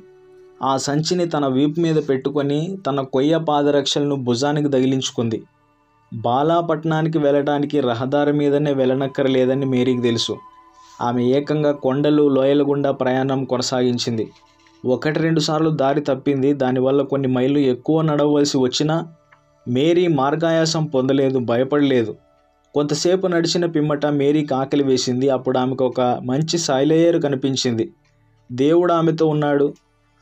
ఆ సంచిని తన వీపు మీద పెట్టుకొని తన కొయ్య పాదరక్షలను భుజానికి తగిలించుకుంది. బాలాపట్నానికి వెళ్ళడానికి రహదారి మీదనే వెళ్ళనక్కరలేదని మేరీకి తెలుసు. ఆమె ఏకంగా కొండలు లోయల గుండా ప్రయాణం కొనసాగించింది. ఒకటి రెండు సార్లు దారి తప్పింది. దానివల్ల కొన్ని మైళ్ళు ఎక్కువ నడవలసి వచ్చినా మేరీ మార్గాయాసం పొందలేదు భయపడలేదు. కొంతసేపు నడిచిన పిమ్మట మేరీకి ఆకలి వేసింది. అప్పుడు ఆమెకు ఒక మంచి సాయిలేయరు కనిపించింది. దేవుడు ఆమెతో ఉన్నాడు.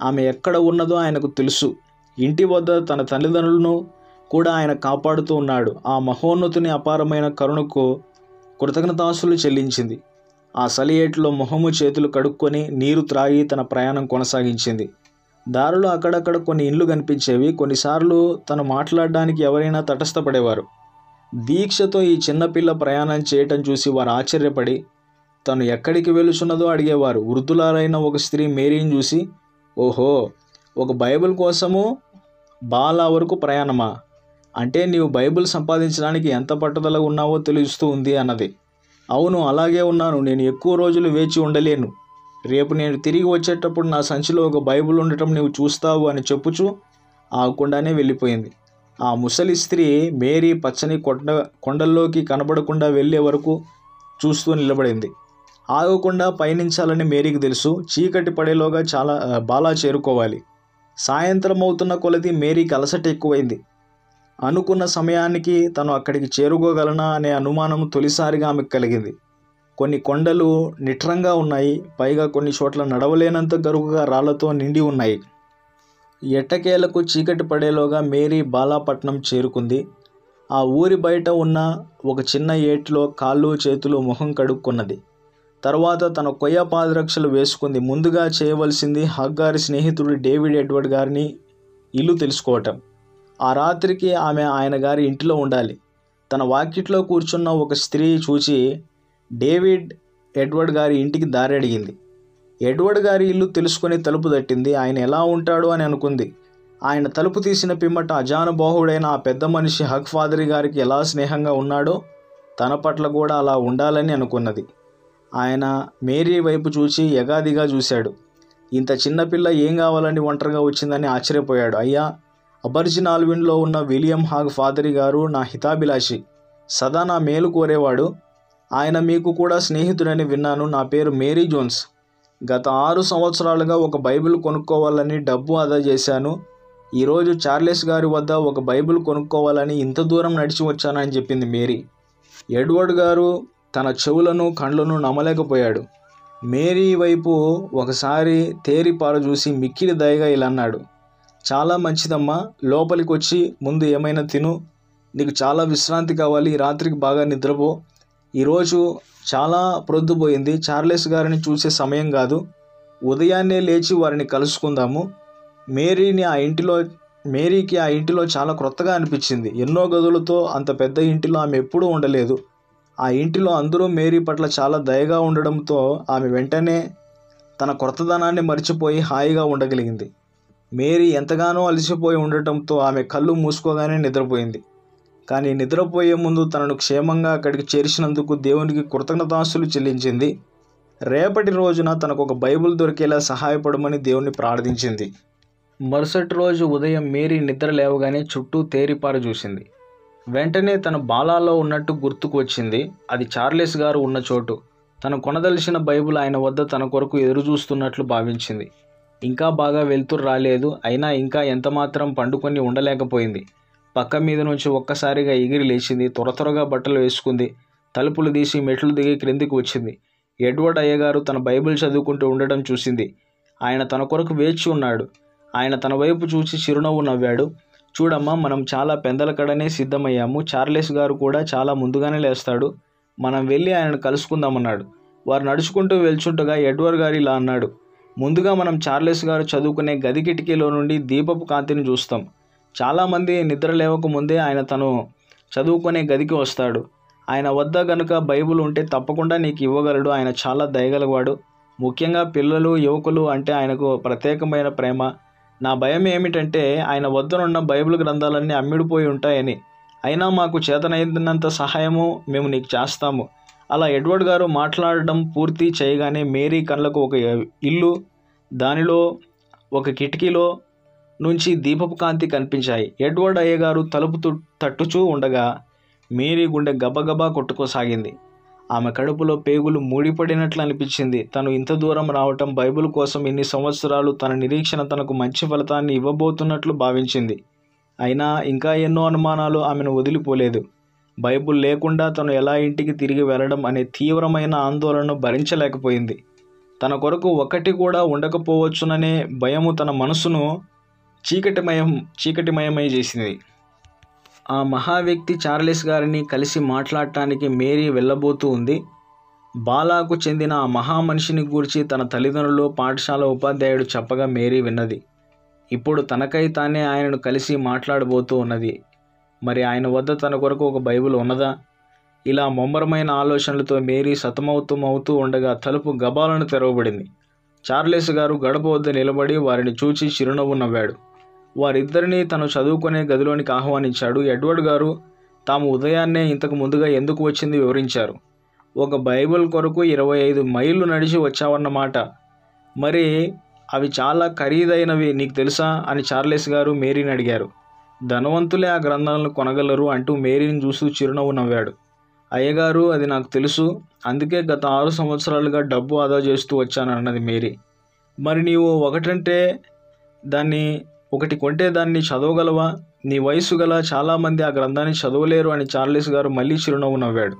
ఆమె ఎక్కడ ఉన్నదో ఆయనకు తెలుసు. ఇంటి వద్ద తన తల్లిదండ్రులను కూడా ఆయన కాపాడుతూ ఉన్నాడు. ఆ మహోన్నతుని అపారమైన కరుణకు కృతజ్ఞతాసులు చెల్లించింది. ఆ సలియేట్లో మొహము చేతులు కడుక్కొని నీరు త్రాగి తన ప్రయాణం కొనసాగించింది. దారిలో అక్కడక్కడ కొన్ని ఇండ్లు కనిపించేవి. కొన్నిసార్లు తను మాట్లాడడానికి ఎవరైనా తటస్థపడేవారు. దీక్షతో ఈ చిన్నపిల్ల ప్రయాణం చేయటం చూసి వారు ఆశ్చర్యపడి తను ఎక్కడికి వెలుచున్నదో అడిగేవారు. వృద్ధులారైన ఒక స్త్రీ మేరీని చూసి ఓహో ఒక బైబిల్ కోసము బాలా వరకు ప్రయాణమా? అంటే నీవు బైబిల్ సంపాదించడానికి ఎంత పట్టుదల ఉన్నావో తెలుస్తూ ఉంది అన్నది. అవును అలాగే ఉన్నాను. నేను ఎక్కువ రోజులు వేచి ఉండలేను. రేపు నేను తిరిగి వచ్చేటప్పుడు నా సంచిలో ఒక బైబిల్ ఉండటం నీవు చూస్తావు అని చెప్పుచు ఆగకుండానే వెళ్ళిపోయింది. ఆ ముసలి స్త్రీ మేరీ పచ్చని కొండ కొండల్లోకి కనబడకుండా వెళ్ళే వరకు చూస్తూ నిలబడింది. ఆగకుండా పయనించాలని మేరీకి తెలుసు. చీకటి పడేలోగా చాలా బాలా చేరుకోవాలి. సాయంత్రం అవుతున్న కొలది మేరీకి అలసట ఎక్కువైంది. అనుకున్న సమయానికి తను అక్కడికి చేరుకోగలనా అనే అనుమానం తొలిసారిగా ఆమెకు కలిగింది. కొన్ని కొండలు నిట్రంగా ఉన్నాయి. పైగా కొన్ని చోట్ల నడవలేనంత గరుకుగా రాళ్ళతో నిండి ఉన్నాయి. ఎట్టకేలకు చీకటి పడేలోగా మేరీ బాలాపట్నం చేరుకుంది. ఆ ఊరి బయట ఉన్న ఒక చిన్న ఏటిలో కాళ్ళు చేతులు మొహం కడుక్కున్నది. తర్వాత తన కొయ్య పాదరక్షలు వేసుకుంది. ముందుగా చేయవలసింది హగ్గారి స్నేహితుడు డేవిడ్ ఎడ్వర్డ్ గారిని ఇల్లు తెలుసుకోవటం. ఆ రాత్రికి ఆమె ఆయన గారి ఇంటిలో ఉండాలి. తన వాకిట్లో కూర్చున్న ఒక స్త్రీ చూచి డేవిడ్ ఎడ్వర్డ్ గారి ఇంటికి దారి అడిగింది. ఎడ్వర్డ్ గారి ఇల్లు తెలుసుకొని తలుపు తట్టింది. ఆయన ఎలా ఉంటాడు అని అనుకుంది. ఆయన తలుపు తీసిన పిమ్మట అజానుబాహుడైన ఆ పెద్ద మనిషి హక్ ఫాదరి గారికి ఎలా స్నేహంగా ఉన్నాడో తన పట్ల కూడా అలా ఉండాలని అనుకున్నది. ఆయన మేరీ వైపు చూసి యగాదిగా చూశాడు. ఇంత చిన్నపిల్ల ఏం కావాలని ఒంటరిగా వచ్చిందని ఆశ్చర్యపోయాడు. అయ్యా అబర్జిన్ ఆల్విన్లో ఉన్న విలియం హాగ్ ఫాదరి గారు నా హితాభిలాషి. సదా నా మేలు కోరేవాడు. ఆయన మీకు కూడా స్నేహితుడని విన్నాను. నా పేరు మేరీ జోన్స్. గత ఆరు సంవత్సరాలుగా ఒక బైబిల్ కొనుక్కోవాలని డబ్బు ఆదా చేశాను. ఈరోజు చార్లెస్ గారి వద్ద ఒక బైబిల్ కొనుక్కోవాలని ఇంత దూరం నడిచి వచ్చానని చెప్పింది మేరీ. ఎడ్వర్డ్ గారు తన చెవులను కండ్లను నమ్మలేకపోయాడు మేరీ వైపు ఒకసారి తేరిపార చూసి మిక్కిలి దయగా ఇలా అన్నాడు. చాలా మంచిదమ్మా. లోపలికి వచ్చి ముందు ఏమైనా తిను. నీకు చాలా విశ్రాంతి కావాలి. రాత్రికి బాగా నిద్రపో. ఈరోజు చాలా ప్రొద్దుపోయింది చార్లెస్ గారిని చూసే సమయం కాదు. ఉదయాన్నే లేచి వారిని కలుసుకుందాము. మేరీని ఆ ఇంటిలో మేరీకి ఆ ఇంటిలో చాలా క్రొత్తగా అనిపించింది. ఎన్నో గదులతో అంత పెద్ద ఇంటిలో ఆమె ఎప్పుడూ ఉండలేదు. ఆ ఇంటిలో అందరూ మేరీ పట్ల చాలా దయగా ఉండడంతో ఆమె వెంటనే తన క్రొత్తదనాన్ని మర్చిపోయి హాయిగా ఉండగలిగింది. మేరీ ఎంతగానో అలసిపోయి ఉండటంతో ఆమె కళ్ళు మూసుకోగానే నిద్రపోయింది. కానీ నిద్రపోయే ముందు తనను క్షేమంగా అక్కడికి చేర్చినందుకు దేవునికి కృతజ్ఞతాస్తులు చెల్లించింది. రేపటి రోజున తనకు ఒక బైబిల్ దొరికేలా సహాయపడమని దేవుణ్ణి ప్రార్థించింది. మరుసటి రోజు ఉదయం మేరీ నిద్ర లేవగానే చుట్టూ తేరిపార చూసింది. వెంటనే తన బాలాలో ఉన్నట్టు గుర్తుకు వచ్చింది. అది చార్లెస్ గారు ఉన్న చోటు. తను కొనదలిచిన బైబిల్ ఆయన వద్ద తన కొరకు ఎదురు చూస్తున్నట్లు భావించింది. ఇంకా బాగా వెళ్తురు రాలేదు. అయినా ఇంకా ఎంతమాత్రం పండుకొని ఉండలేకపోయింది. పక్క మీద నుంచి ఒక్కసారిగా ఎగిరి లేచింది. త్వర త్వరగా బట్టలు వేసుకుంది. తలుపులు తీసి మెట్లు దిగి క్రిందికి వచ్చింది. ఎడ్వర్డ్ అయ్యగారు తన బైబిల్ చదువుకుంటూ ఉండడం చూసింది. ఆయన తన కొరకు వేచి ఉన్నాడు. ఆయన తన వైపు చూసి చిరునవ్వు నవ్వాడు. చూడమ్మా మనం చాలా పెందల కడనే సిద్ధమయ్యాము. చార్లెస్ గారు కూడా చాలా ముందుగానే లేస్తాడు. మనం వెళ్ళి ఆయనను కలుసుకుందామన్నాడు. వారు నడుచుకుంటూ వెళ్చుండగా ఎడ్వర్డ్ గారు ఇలా అన్నాడు. ముందుగా మనం చార్లెస్ గారు చదువుకునే గది కిటికీలో నుండి దీపపు కాంతిని చూస్తాం. చాలామంది నిద్ర లేవక ముందే ఆయన తను చదువుకునే గదికి వస్తాడు. ఆయన వద్ద గనుక బైబుల్ ఉంటే తప్పకుండా నీకు ఇవ్వగలడు. ఆయన చాలా దయగలవాడు. ముఖ్యంగా పిల్లలు యువకులు అంటే ఆయనకు ప్రత్యేకమైన ప్రేమ. నా భయం ఏమిటంటే ఆయన వద్దనున్న బైబిల్ గ్రంథాలన్నీ అమ్మిడిపోయి ఉంటాయని. అయినా మాకు చేతనైనంత సహాయము మేము నీకు చేస్తాము. అలా ఎడ్వర్డ్ గారు మాట్లాడడం పూర్తి చేయగానే మేరీ కళ్ళకు ఒక ఇల్లు దానిలో ఒక కిటికీలో నుంచి దీపపు కాంతి కనిపించాయి. ఎడ్వర్డ్ అయ్యగారు తలుపు తట్టుచూ ఉండగా మేరీ గుండె గబగబా కొట్టుకోసాగింది. ఆమె కడుపులో పేగులు మూడిపడినట్లు అనిపించింది. తను ఇంత దూరం రావటం బైబిల్ కోసం ఇన్ని సంవత్సరాలు తన నిరీక్షణ తనకు మంచి ఫలితాన్ని ఇవ్వబోతున్నట్లు భావించింది. అయినా ఇంకా ఎన్నో అనుమానాలు ఆమెను వదిలిపోలేదు. బైబిల్ లేకుండా తను ఎలా ఇంటికి తిరిగి వెళ్ళడం అనే తీవ్రమైన ఆందోళనను భరించలేకపోయింది. తన కొరకు ఒకటి కూడా ఉండకపోవచ్చుననే భయము తన మనసును చీకటిమయం చీకటిమయమై చేసింది ఆ మహా వ్యక్తి చార్లెస్ గారిని కలిసి మాట్లాడటానికి మేరీ వెళ్ళబోతూ ఉంది. బాలాకు చెందిన ఆ మహా మనిషిని గూర్చి తన తల్లిదండ్రులు పాఠశాల ఉపాధ్యాయుడు చెప్పగా మేరీ విన్నది. ఇప్పుడు తనకై తానే ఆయనను కలిసి మాట్లాడబోతూ ఉన్నది. మరి ఆయన వద్ద తన కొరకు ఒక బైబిల్ ఉన్నదా? ఇలా ముమ్మరమైన ఆలోచనలతో మేరీ సతమవుతూ అవుతూ ఉండగా తలుపు గబాలను తెరవబడింది. చార్లెస్ గారు గడప వద్ద నిలబడి వారిని చూచి చిరునవ్వు నవ్వాడు. వారిద్దరినీ తను చదువుకునే గదిలోనికి ఆహ్వానించాడు. ఎడ్వర్డ్ గారు తాము ఉదయాన్నే ఇంతకు ముందుగా ఎందుకు వచ్చింది వివరించారు. ఒక బైబిల్ కొరకు ఇరవై ఐదు మైళ్ళు నడిచి వచ్చావన్నమాట మరి అవి చాలా ఖరీదైనవి నీకు తెలుసా? అని చార్లెస్ గారు మేరీని అడిగారు. ధనవంతులే ఆ గ్రంథాలను కొనగలరు అంటూ మేరీని చూస్తూ చిరునవ్వు నవ్వాడు. అయ్యగారు అది నాకు తెలుసు. అందుకే గత ఆరు సంవత్సరాలుగా డబ్బు ఆదా చేస్తూ వచ్చాను అన్నది మేరీ. మరి నీవు ఒకటంటే దాన్ని ఒకటి కొంటే దాన్ని చదవగలవా? నీ వయసు గల చాలామంది ఆ గ్రంథాన్ని చదవలేరు అని చార్లెస్ గారు మళ్ళీ చిరునవ్వు నవ్వాడు.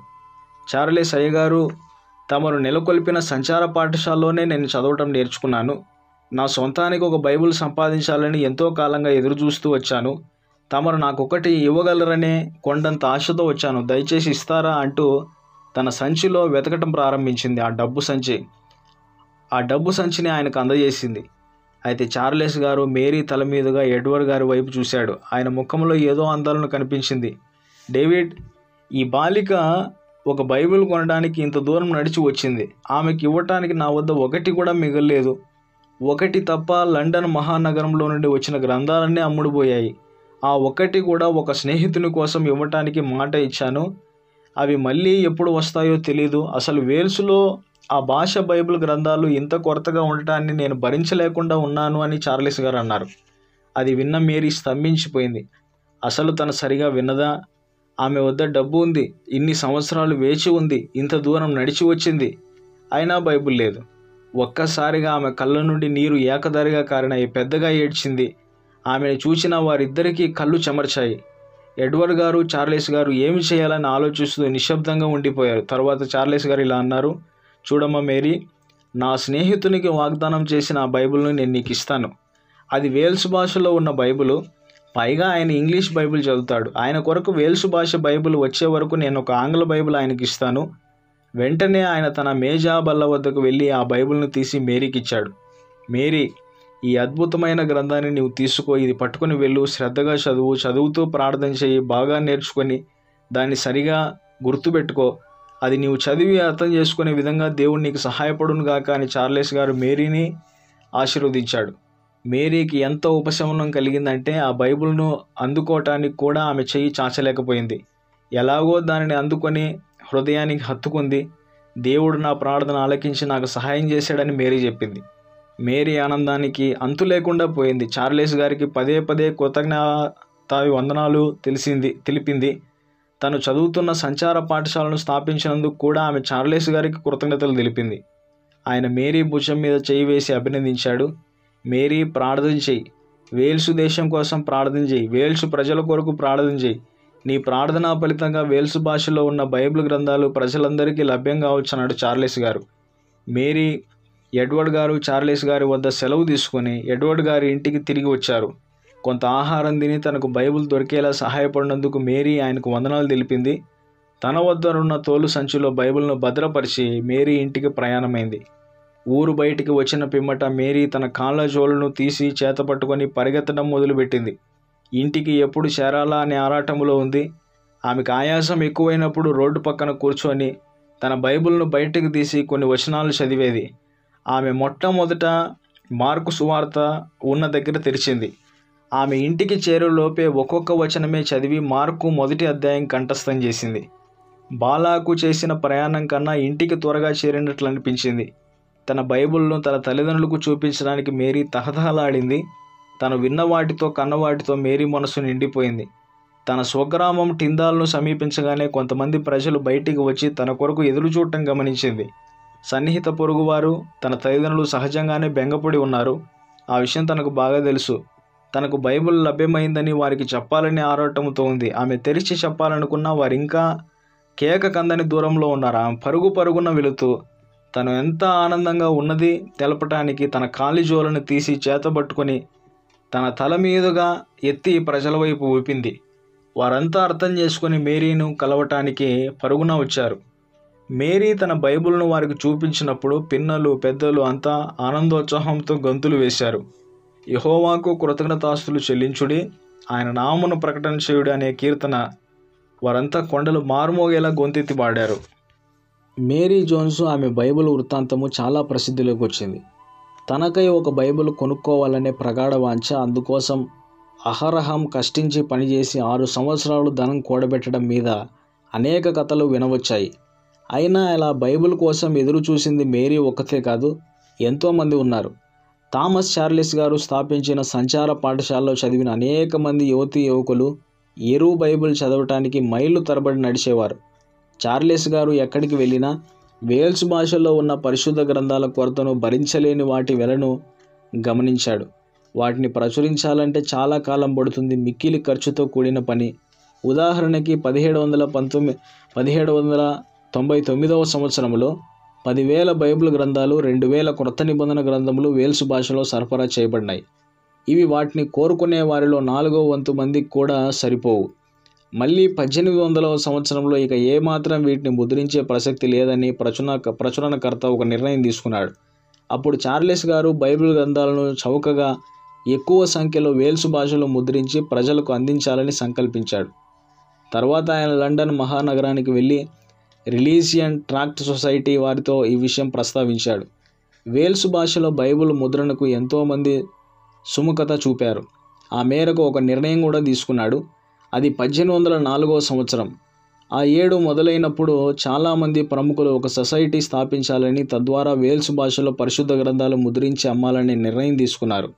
చార్లెస్ అయ్యగారు తమరు నెలకొల్పిన సంచార పాఠశాలలోనే నేను చదవటం నేర్చుకున్నాను. నా సొంతానికి ఒక బైబిల్ సంపాదించాలని ఎంతో కాలంగా ఎదురు చూస్తూ వచ్చాను. తమరు నాకొకటి ఇవ్వగలరనే కొండంత ఆశతో వచ్చాను. దయచేసి ఇస్తారా అంటూ తన సంచిలో వెతకటం ప్రారంభించింది. ఆ డబ్బు సంచి ఆ డబ్బు సంచిని ఆయనకు అందజేసింది. అయితే చార్లెస్ గారు మేరీ తల మీదుగా ఎడ్వర్డ్ గారి వైపు చూశాడు. ఆయన ముఖంలో ఏదో ఆందోళన కనిపించింది. డేవిడ్ ఈ బాలిక ఒక బైబిల్ కొనడానికి ఇంత దూరం నడిచి వచ్చింది. ఆమెకి ఇవ్వటానికి నా వద్ద ఒకటి కూడా మిగలలేదు. ఒకటి తప్ప లండన్ మహానగరంలో నుండి వచ్చిన గ్రంథాలన్నీ అమ్ముడుపోయాయి. ఆ ఒక్కటి కూడా ఒక స్నేహితుని కోసం ఇవ్వటానికి మాట ఇచ్చాను. అవి మళ్ళీ ఎప్పుడు వస్తాయో తెలీదు. అసలు వేల్స్లో ఆ భాష బైబిల్ గ్రంథాలు ఇంత కొరతగా ఉండటాన్ని నేను భరించలేకుండా ఉన్నాను అని చార్లెస్ గారు అన్నారు. అది విన్న మేరీ స్తంభించిపోయింది. అసలు తను సరిగా విన్నదా? ఆమె వద్ద డబ్బు ఉంది. ఇన్ని సంవత్సరాలు వేచి ఉంది. ఇంత దూరం నడిచి వచ్చింది. అయినా బైబుల్ లేదు. ఒక్కసారిగా ఆమె కళ్ళ నుండి నీరు ఏకదారిగా కారినాయి పెద్దగా ఏడ్చింది. ఆమెను చూసిన వారిద్దరికీ కళ్ళు చెమర్చాయి. ఎడ్వర్డ్ గారు చార్లెస్ గారు ఏమి చేయాలని ఆలోచిస్తూ నిశ్శబ్దంగా ఉండిపోయారు. తర్వాత చార్లెస్ గారు ఇలా అన్నారు చూడమ్మా మేరీ నా స్నేహితునికి వాగ్దానం చేసిన ఆ బైబిల్ను నేను నీకు ఇస్తాను. అది వేల్స్ భాషలో ఉన్న బైబిల్. పైగా ఆయన ఇంగ్లీష్ బైబిల్ చదువుతాడు. ఆయన కొరకు వేల్స్ భాష బైబిల్ వచ్చే వరకు నేను ఒక ఆంగ్ల బైబిల్ ఆయనకి ఇస్తాను. వెంటనే ఆయన తన మేజా బల్ల వద్దకు వెళ్ళి ఆ బైబిల్ను తీసి మేరీకి ఇచ్చాడు మేరీ ఈ అద్భుతమైన గ్రంథాన్ని నీవు తీసుకో ఇది పట్టుకొని వెళ్ళు శ్రద్ధగా చదువు చదువుతూ ప్రార్థన చేయి బాగా నేర్చుకొని దాన్ని సరిగా గుర్తుపెట్టుకో. అది నీవు చదివి అర్థం చేసుకునే విధంగా దేవుడు నీకు సహాయపడును గాక అని చార్లెస్ గారు మేరీని ఆశీర్వదించాడు. మేరీకి ఎంత ఉపశమనం కలిగిందంటే ఆ బైబిల్ను అందుకోవటానికి కూడా ఆమె చెయ్యి చాచలేకపోయింది. ఎలాగో దానిని అందుకొని హృదయానికి హత్తుకుంది. దేవుడు నా ప్రార్థన ఆలకించి నాకు సహాయం చేశాడని మేరీ చెప్పింది. మేరీ ఆనందానికి అంతు లేకుండా పోయింది. చార్లెస్ గారికి పదే పదే కృతజ్ఞతావి వందనాలు తెలిసింది తెలిపింది. తను చదువుతున్న సంచార పాఠశాలను స్థాపించినందుకు కూడా ఆమె చార్లెస్ గారికి కృతజ్ఞతలు తెలిపింది. ఆయన మేరీ భుజం మీద చేయి వేసి అభినందించాడు. మేరీ ప్రార్థన చేయి. వేల్స్ దేశం కోసం ప్రార్థన చేయి. వేల్స్ ప్రజల కొరకు ప్రార్థన చేయి. నీ ప్రార్థనా ఫలితంగా వేల్స్ భాషలో ఉన్న బైబిల్ గ్రంథాలు ప్రజలందరికీ లభ్యం కావచ్చు అన్నాడు చార్లెస్ గారు. మేరీ ఎడ్వర్డ్ గారు చార్లెస్ గారి వద్ద సెలవు తీసుకొని ఎడ్వర్డ్ గారి ఇంటికి తిరిగి వచ్చారు. కొంత ఆహారం తిని తనకు బైబిల్ దొరికేలా సహాయపడినందుకు మేరీ ఆయనకు వందనాలు తెలిపింది. తన వద్ద ఉన్న తోలు సంచిలో బైబిల్ను భద్రపరిచి మేరీ ఇంటికి ప్రయాణమైంది. ఊరు బయటికి వచ్చిన పిమ్మట మేరీ తన కాళ్ళ జోలను తీసి చేతపట్టుకొని పరిగెత్తడం మొదలుపెట్టింది. ఇంటికి ఎప్పుడు చేరాలా అనే ఆరాటములో ఉంది. ఆమెకు ఆయాసం ఎక్కువైనప్పుడు రోడ్డు పక్కన కూర్చొని తన బైబిల్ను బయటకు తీసి కొన్ని వచనాలు చదివేది. ఆమె మొట్టమొదట మార్కు సువార్త ఉన్న దగ్గర తెరిచింది. ఆమె ఇంటికి చేరులోపే ఒక్కొక్క వచనమే చదివి మార్కు మొదటి అధ్యాయం కంఠస్థం చేసింది. బాలాకు చేసిన ప్రయాణం కన్నా ఇంటికి త్వరగా చేరినట్లు అనిపించింది. తన బైబిల్ను తన తల్లిదండ్రులకు చూపించడానికి మేరీ తహతహలాడింది. తను విన్న వాటితో మేరీ మనసు నిండిపోయింది. తన స్వగ్రామం టిందాల్ను సమీపించగానే కొంతమంది ప్రజలు బయటికి వచ్చి తన కొరకు ఎదురు చూడటం గమనించింది. సన్నిహిత పొరుగువారు తన తల్లిదండ్రులు సహజంగానే బెంగపడి ఉన్నారు. ఆ విషయం తనకు బాగా తెలుసు. తనకు బైబిల్ లభ్యమైందని వారికి చెప్పాలని ఆరాటంతో ఉంది. ఆమె తెరిచి చెప్పాలనుకున్నా వారు ఇంకా కేక కందని దూరంలో ఉన్నారు. ఆమె పరుగు పరుగున వెళుతూ తను ఎంత ఆనందంగా ఉన్నది తెలపటానికి తన కాలి జోలను తీసి చేతబట్టుకొని తన తల మీదుగా ఎత్తి ప్రజల వైపు ఊపింది. వారంతా అర్థం చేసుకుని మేరీను కలవటానికి పరుగున వచ్చారు. మేరీ తన బైబిల్ను వారికి చూపించినప్పుడు పిన్నలు పెద్దలు అంతా ఆనందోత్సాహంతో గంతులు వేశారు. యహోవాకు కృతజ్ఞతాస్తులు చెల్లించుడి ఆయన నామను ప్రకటన చేయుడు అనే కీర్తన వారంతా కొండలు మారుమోగేలా గొంతెత్తి పాడారు. మేరీ జోన్స్ ఆమె బైబిల్ వృత్తాంతము చాలా ప్రసిద్ధిలోకి వచ్చింది. తనకై ఒక బైబిల్ కొనుక్కోవాలనే ప్రగాఢ వాంఛ అందుకోసం అహరహం కష్టించి పనిచేసి ఆరు సంవత్సరాలు ధనం కూడబెట్టడం మీద అనేక కథలు వినవచ్చాయి. అయినా ఇలా బైబిల్ కోసం ఎదురు చూసింది మేరీ ఒక్కతే కాదు ఎంతోమంది ఉన్నారు. థామస్ చార్లెస్ గారు స్థాపించిన సంచార పాఠశాలలో చదివిన అనేక మంది యువతీ యువకులు ఎరువు బైబిల్ చదవటానికి మైళ్ళు తరబడి నడిచేవారు. చార్లెస్ గారు ఎక్కడికి వెళ్ళినా వేల్స్ భాషలో ఉన్న పరిశుద్ధ గ్రంథాల కొరతను భరించలేని వాటి వెలను గమనించాడు. వాటిని ప్రచురించాలంటే చాలా కాలం పడుతుంది మిక్కిలి ఖర్చుతో కూడిన పని. ఉదాహరణకి పదిహేడు వందల పంతొమ్మిది పదిహేడు వందల తొంభై తొమ్మిదవ సంవత్సరంలో పదివేల బైబిల్ గ్రంథాలు రెండు వేల క్రొత్త నిబంధన గ్రంథములు వేల్స్ భాషలో సరఫరా చేయబడినాయి. ఇవి వాటిని కోరుకునే వారిలో నాలుగో వంతు మందికి కూడా సరిపోవు. మళ్ళీ పద్దెనిమిది వందల సంవత్సరంలో ఇక ఏమాత్రం వీటిని ముద్రించే ప్రసక్తి లేదని ప్రచురణ ప్రచురణకర్త ఒక నిర్ణయం తీసుకున్నాడు. అప్పుడు చార్లెస్ గారు బైబిల్ గ్రంథాలను చౌకగా ఎక్కువ సంఖ్యలో వేల్స్ భాషలో ముద్రించి ప్రజలకు అందించాలని సంకల్పించాడు. తర్వాత ఆయన లండన్ మహానగరానికి వెళ్ళి రిలీజియన్ ట్రాక్ట్ సొసైటీ వారితో ఈ విషయం ప్రస్తావించాడు. వేల్స్ భాషలో బైబిల్ ముద్రణకు ఎంతోమంది సుముఖత చూపారు. ఆ మేరకు ఒక నిర్ణయం కూడా తీసుకున్నాడు. అది పద్దెనిమిది వందల నాలుగవ సంవత్సరం. ఆ ఏడు మొదలైనప్పుడు చాలామంది ప్రముఖులు ఒక సొసైటీ స్థాపించాలని తద్వారా వేల్స్ భాషలో పరిశుద్ధ గ్రంథాలు ముద్రించి అమ్మాలని నిర్ణయం తీసుకున్నారు.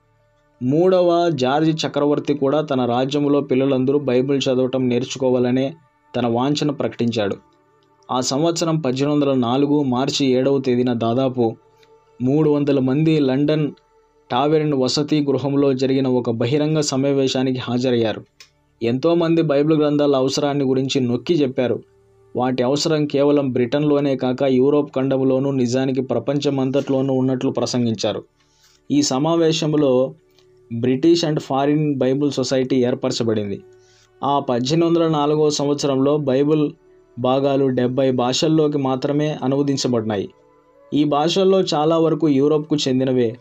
మూడవ జార్జ్ చక్రవర్తి కూడా తన రాజ్యంలో పిల్లలందరూ బైబిల్ చదవటం నేర్చుకోవాలనే తన వాంఛను ప్రకటించాడు. ఆ సంవత్సరం పద్దెనిమిది వందల నాలుగు మార్చి ఏడవ తేదీన దాదాపు మూడు వందల మంది లండన్ టావెర్న్ వసతి గృహంలో జరిగిన ఒక బహిరంగ సమావేశానికి హాజరయ్యారు. ఎంతోమంది బైబిల్ గ్రంథాల అవసరాన్ని గురించి నొక్కి చెప్పారు. వాటి అవసరం కేవలం బ్రిటన్లోనే కాక యూరోప్ ఖండంలోనూ నిజానికి ప్రపంచమంతట్లోనూ ఉన్నట్లు ప్రసంగించారు. ఈ సమావేశంలో British and foreign Bible society ఏర్పరచబడింది. ఆ పద్దెనిమిది వందల నాలుగో సంవత్సరంలో బైబిల్ భాగాలు డెబ్బై భాషల్లోకి మాత్రమే అనువదించబడినాయి. ఈ భాషల్లో చాలా వరకు యూరోప్కు చెందినవే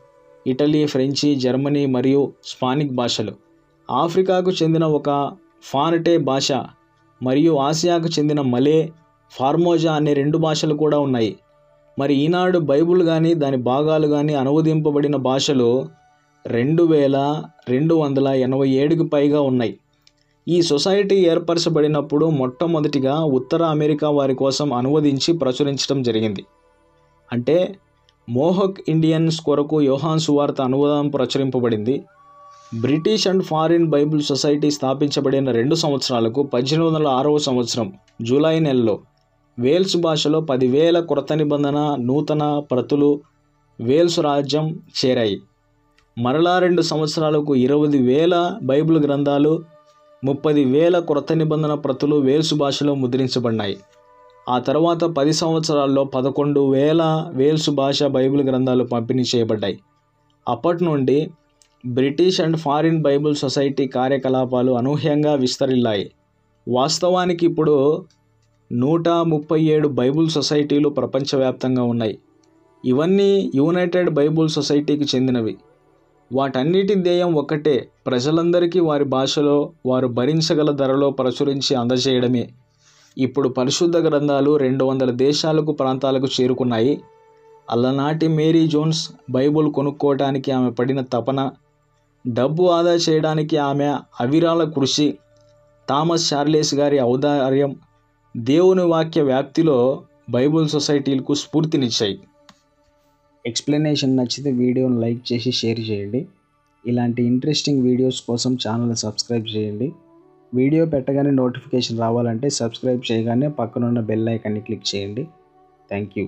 ఇటలీ ఫ్రెంచి జర్మనీ మరియు స్పానిక్ భాషలు. ఆఫ్రికాకు చెందిన ఒక ఫానటే భాష మరియు ఆసియాకు చెందిన మలే ఫార్మోజా అనే రెండు భాషలు కూడా ఉన్నాయి. మరి ఈనాడు బైబుల్ కానీ దాని భాగాలు కానీ అనువదింపబడిన భాషలు రెండు వేల రెండు వందల ఎనభై ఏడుకి పైగా ఉన్నాయి. ఈ సొసైటీ ఏర్పరచబడినప్పుడు మొట్టమొదటిగా ఉత్తర అమెరికా వారి కోసం అనువదించి ప్రచురించడం జరిగింది. అంటే మోహక్ ఇండియన్స్ కొరకు యోహాన్ సువార్త అనువాదం ప్రచురింపబడింది. British and foreign Bible society స్థాపించబడిన రెండు సంవత్సరాలకు పద్దెనిమిది వందల ఆరవ సంవత్సరం జూలై నెలలో వేల్స్ భాషలో పదివేల కొరత నిబంధన నూతన ప్రతులు వేల్స్ రాజ్యం చేరాయి. మరలా రెండు సంవత్సరాలకు ఇరవై వేల బైబిల్ గ్రంథాలు ముప్పది వేల క్రొత్త నిబంధన ప్రతులు వేల్సు భాషలో ముద్రించబడినాయి. ఆ తర్వాత పది సంవత్సరాల్లో పదకొండు వేల వేల్సు భాష బైబిల్ గ్రంథాలు పంపిణీ చేయబడ్డాయి. అప్పటి నుండి British and foreign Bible society కార్యకలాపాలు అనూహ్యంగా విస్తరిల్లాయి. వాస్తవానికి ఇప్పుడు నూట ముప్పై ఏడు బైబుల్ సొసైటీలు ప్రపంచవ్యాప్తంగా ఉన్నాయి. ఇవన్నీ యునైటెడ్ బైబుల్ సొసైటీకి చెందినవి. వాటన్నిటి ధ్యేయం ఒక్కటే ప్రజలందరికీ వారి భాషలో వారు భరించగల ధరలో ప్రచురించి అందజేయడమే. ఇప్పుడు పరిశుద్ధ గ్రంథాలు రెండు వందల దేశాలకు ప్రాంతాలకు చేరుకున్నాయి. అల్లనాటి మేరీ జోన్స్ బైబుల్ కొనుక్కోవటానికి ఆమె పడిన తపన డబ్బు ఆదా చేయడానికి ఆమె అవిరాల కృషి థామస్ చార్లెస్ గారి ఔదార్యం దేవుని వాక్య వ్యాప్తిలో బైబుల్ సొసైటీలకు స్ఫూర్తినిచ్చాయి. ఎక్స్ప్లెనేషన్ నచ్చితే వీడియోని లైక్ చేసి షేర్ చేయండి. ఇలాంటి ఇంట్రెస్టింగ్ వీడియోస్ కోసం ఛానల్ సబ్స్క్రైబ్ చేయండి. వీడియో పెట్టగానే నోటిఫికేషన్ రావాలంటే సబ్స్క్రైబ్ చేయగానే పక్కనున్న బెల్ ఐకాన్ని క్లిక్ చేయండి. Thank you.